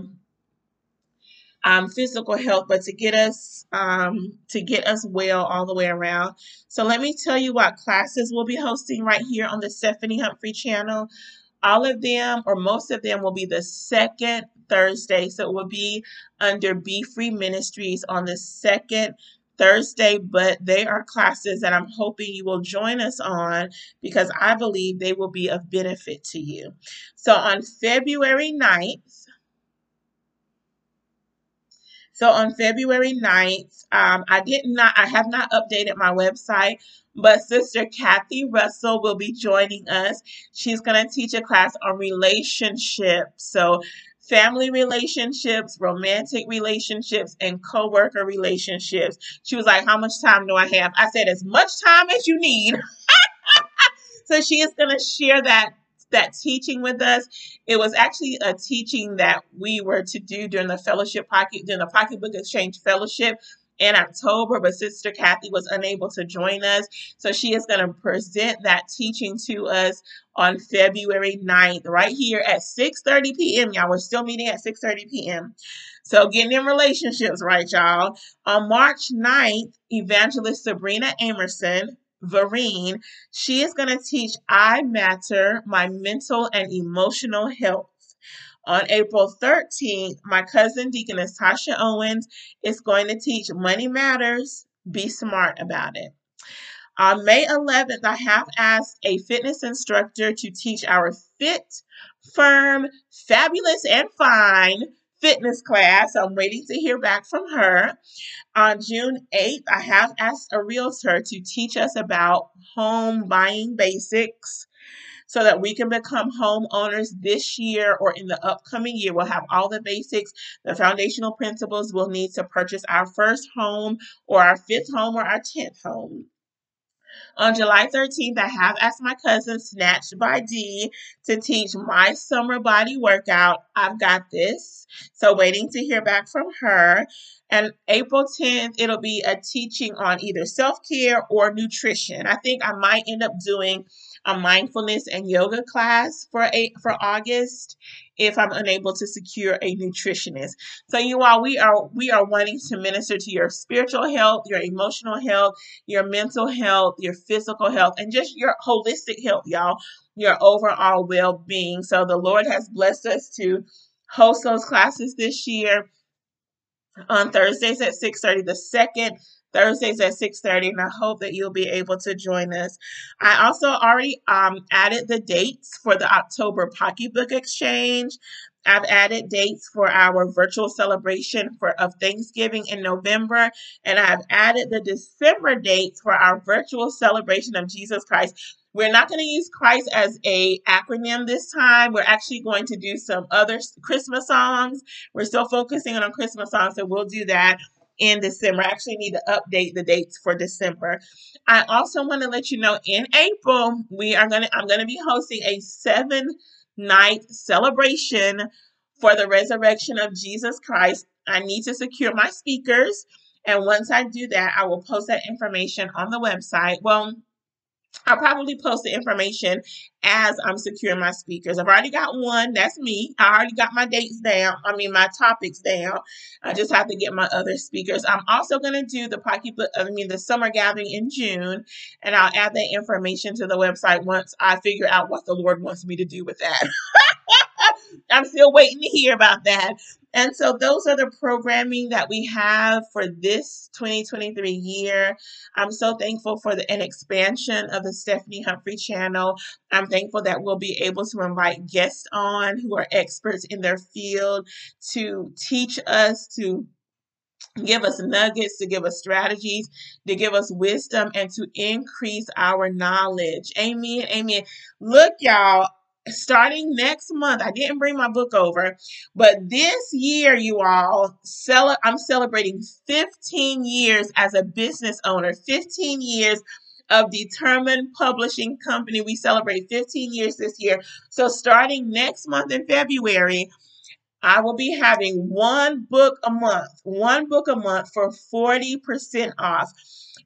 um, physical health, but to get us um, to get us well all the way around. So let me tell you what classes we'll be hosting right here on the Stephanie Humphrey channel. All of them, or most of them, will be the second Thursday. So it will be under Be Free Ministries on the second Thursday, but they are classes that I'm hoping you will join us on because I believe they will be of benefit to you. So on February 9th, So on February 9th, um, I did not, I have not updated my website, but Sister Kathy Russell will be joining us. She's going to teach a class on relationships. So family relationships, romantic relationships, and co-worker relationships. She was like, How much time do I have? I said, As much time as you need. so she is going to share that that teaching with us. It was actually a teaching that we were to do during the fellowship pocket, during the pocketbook exchange fellowship in October, but Sister Kathy was unable to join us. So she is going to present that teaching to us on February 9th, right here at 6:30 p.m. Y'all, we're still meeting at 6:30 p.m. So getting in relationships, right, y'all? On March 9th, Evangelist Sabrina Amerson Vereen. She is going to teach I Matter, my mental and emotional health. On April 13th, my cousin Deaconess Tasha Owens is going to teach Money Matters, Be Smart About It. On May 11th, I have asked a fitness instructor to teach our Fit, Firm, Fabulous, and Fine fitness class. I'm waiting to hear back from her. On June 8th, I have asked a realtor to teach us about home buying basics so that we can become homeowners this year or in the upcoming year. We'll have all the basics, the foundational principles we'll need to purchase our first home or our fifth home or our 10th home. On July 13th, I have asked my cousin Snatched by Dee to teach my summer body workout. I've got this. So, waiting to hear back from her. And April 10th, it'll be a teaching on either self care or nutrition. I think I might end up doing a mindfulness and yoga class for a, for August if I'm unable to secure a nutritionist. So you all we are we are wanting to minister to your spiritual health, your emotional health, your mental health, your physical health and just your holistic health, y'all, your overall well-being. So the Lord has blessed us to host those classes this year on Thursdays at 6:30 the second Thursdays at 6:30 and I hope that you'll be able to join us. I also already um, added the dates for the October Pocketbook Exchange. I've added dates for our virtual celebration for of Thanksgiving in November, and I've added the December dates for our virtual celebration of Jesus Christ. We're not going to use Christ as a acronym this time. We're actually going to do some other Christmas songs. We're still focusing on Christmas songs, so we'll do that in December. I actually need to update the dates for December. I also want to let you know in April we are gonna I'm gonna be hosting a seven night celebration for the resurrection of Jesus Christ. I need to secure my speakers. And once I do that, I will post that information on the website. Well, I'll probably post the information as I'm securing my speakers. I've already got one. That's me. I already got my dates down. I mean, my topics down. I just have to get my other speakers. I'm also going to do the pocketbook, I mean, the summer gathering in June, and I'll add that information to the website once I figure out what the Lord wants me to do with that. I'm still waiting to hear about that. And so those are the programming that we have for this 2023 year. I'm so thankful for the, an expansion of the Stephanie Humphrey channel. I'm thankful that we'll be able to invite guests on who are experts in their field to teach us, to give us nuggets, to give us strategies, to give us wisdom, and to increase our knowledge. Amen. Amen. Look, y'all, starting next month, I didn't bring my book over, but this year, you all, cel- I'm celebrating 15 years as a business owner, 15 years of Determined Publishing Company. We celebrate 15 years this year. So, starting next month in February, I will be having one book a month, one book a month for 40% off.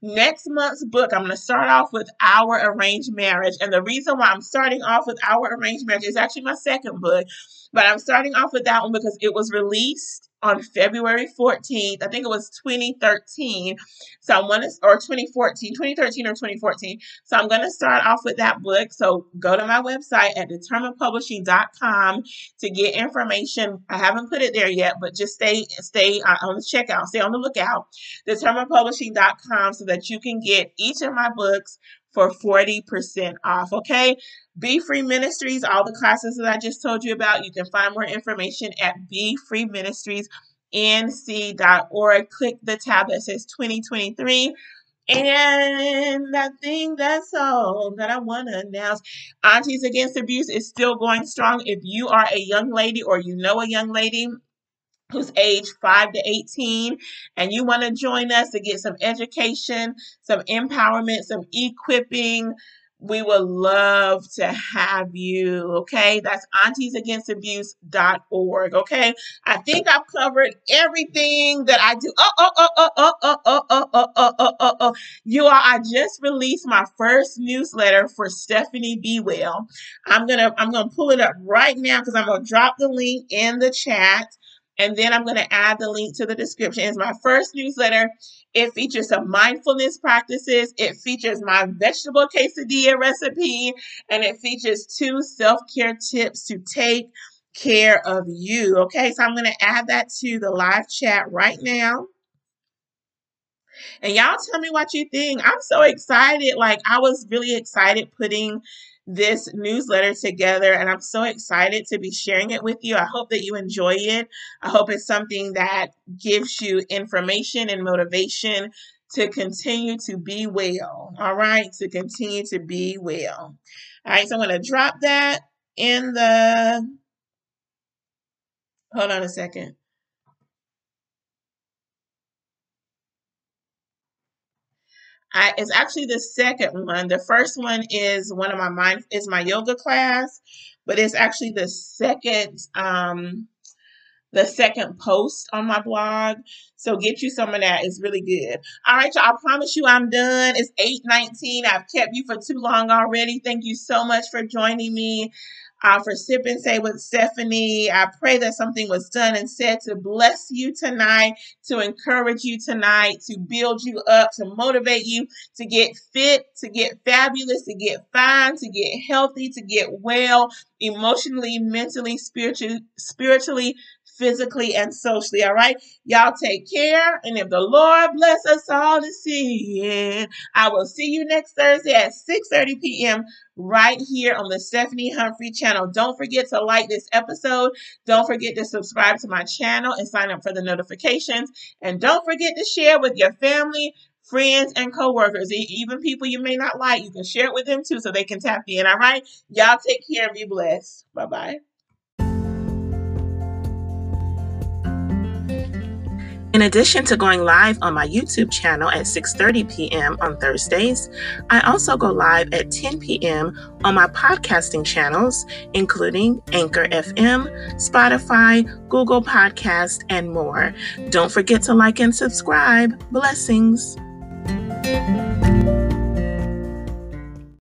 Next month's book, I'm going to start off with Our Arranged Marriage. And the reason why I'm starting off with Our Arranged Marriage is actually my second book, but I'm starting off with that one because it was released on February 14th. I think it was 2013. So I'm gonna or 2014, 2013 or 2014. So I'm gonna start off with that book. So go to my website at determinedpublishing.com to get information. I haven't put it there yet, but just stay stay uh, on the checkout, stay on the lookout. Determinedpublishing.com so that you can get each of my books for 40% off. Okay. Be Free Ministries, all the classes that I just told you about, you can find more information at Be Free Ministries nc.org. Click the tab that says 2023. And I think that's all that I want to announce. Aunties Against Abuse is still going strong. If you are a young lady or you know a young lady who's age 5 to 18 and you want to join us to get some education, some empowerment, some equipping, we would love to have you. Okay. That's auntiesagainstabuse.org. Okay. I think I've covered everything that I do. Oh, oh, oh, oh, oh, oh, oh, oh, oh, oh, oh, oh, oh. You all, I just released my first newsletter for Stephanie Be Well. I'm gonna I'm gonna pull it up right now because I'm gonna drop the link in the chat. And then I'm going to add the link to the description. It's my first newsletter. It features some mindfulness practices. It features my vegetable quesadilla recipe. And it features two self care tips to take care of you. Okay, so I'm going to add that to the live chat right now. And y'all tell me what you think. I'm so excited. Like, I was really excited putting this newsletter together, and I'm so excited to be sharing it with you. I hope that you enjoy it. I hope it's something that gives you information and motivation to continue to be well. All right, to continue to be well. All right, so I'm going to drop that in the. Hold on a second. I, it's actually the second one. The first one is one of my mind is my yoga class, but it's actually the second um the second post on my blog. So get you some of that. It's really good. All right, y'all. I promise you I'm done. It's 819. I've kept you for too long already. Thank you so much for joining me uh, for Sip and Say with Stephanie. I pray that something was done and said to bless you tonight, to encourage you tonight, to build you up, to motivate you to get fit, to get fabulous, to get fine, to get healthy, to get well, emotionally, mentally, spiritually, spiritually, physically and socially. All right. Y'all take care. And if the Lord bless us all to see it, I will see you next Thursday at 6:30 p.m. right here on the Stephanie Humphrey channel. Don't forget to like this episode. Don't forget to subscribe to my channel and sign up for the notifications. And don't forget to share with your family, friends, and coworkers, even people you may not like. You can share it with them too so they can tap in. All right. Y'all take care and be blessed. Bye bye. In addition to going live on my YouTube channel at 6:30 p.m. on Thursdays, I also go live at 10 p.m. on my podcasting channels, including Anchor FM, Spotify, Google Podcast, and more. Don't forget to like and subscribe. Blessings.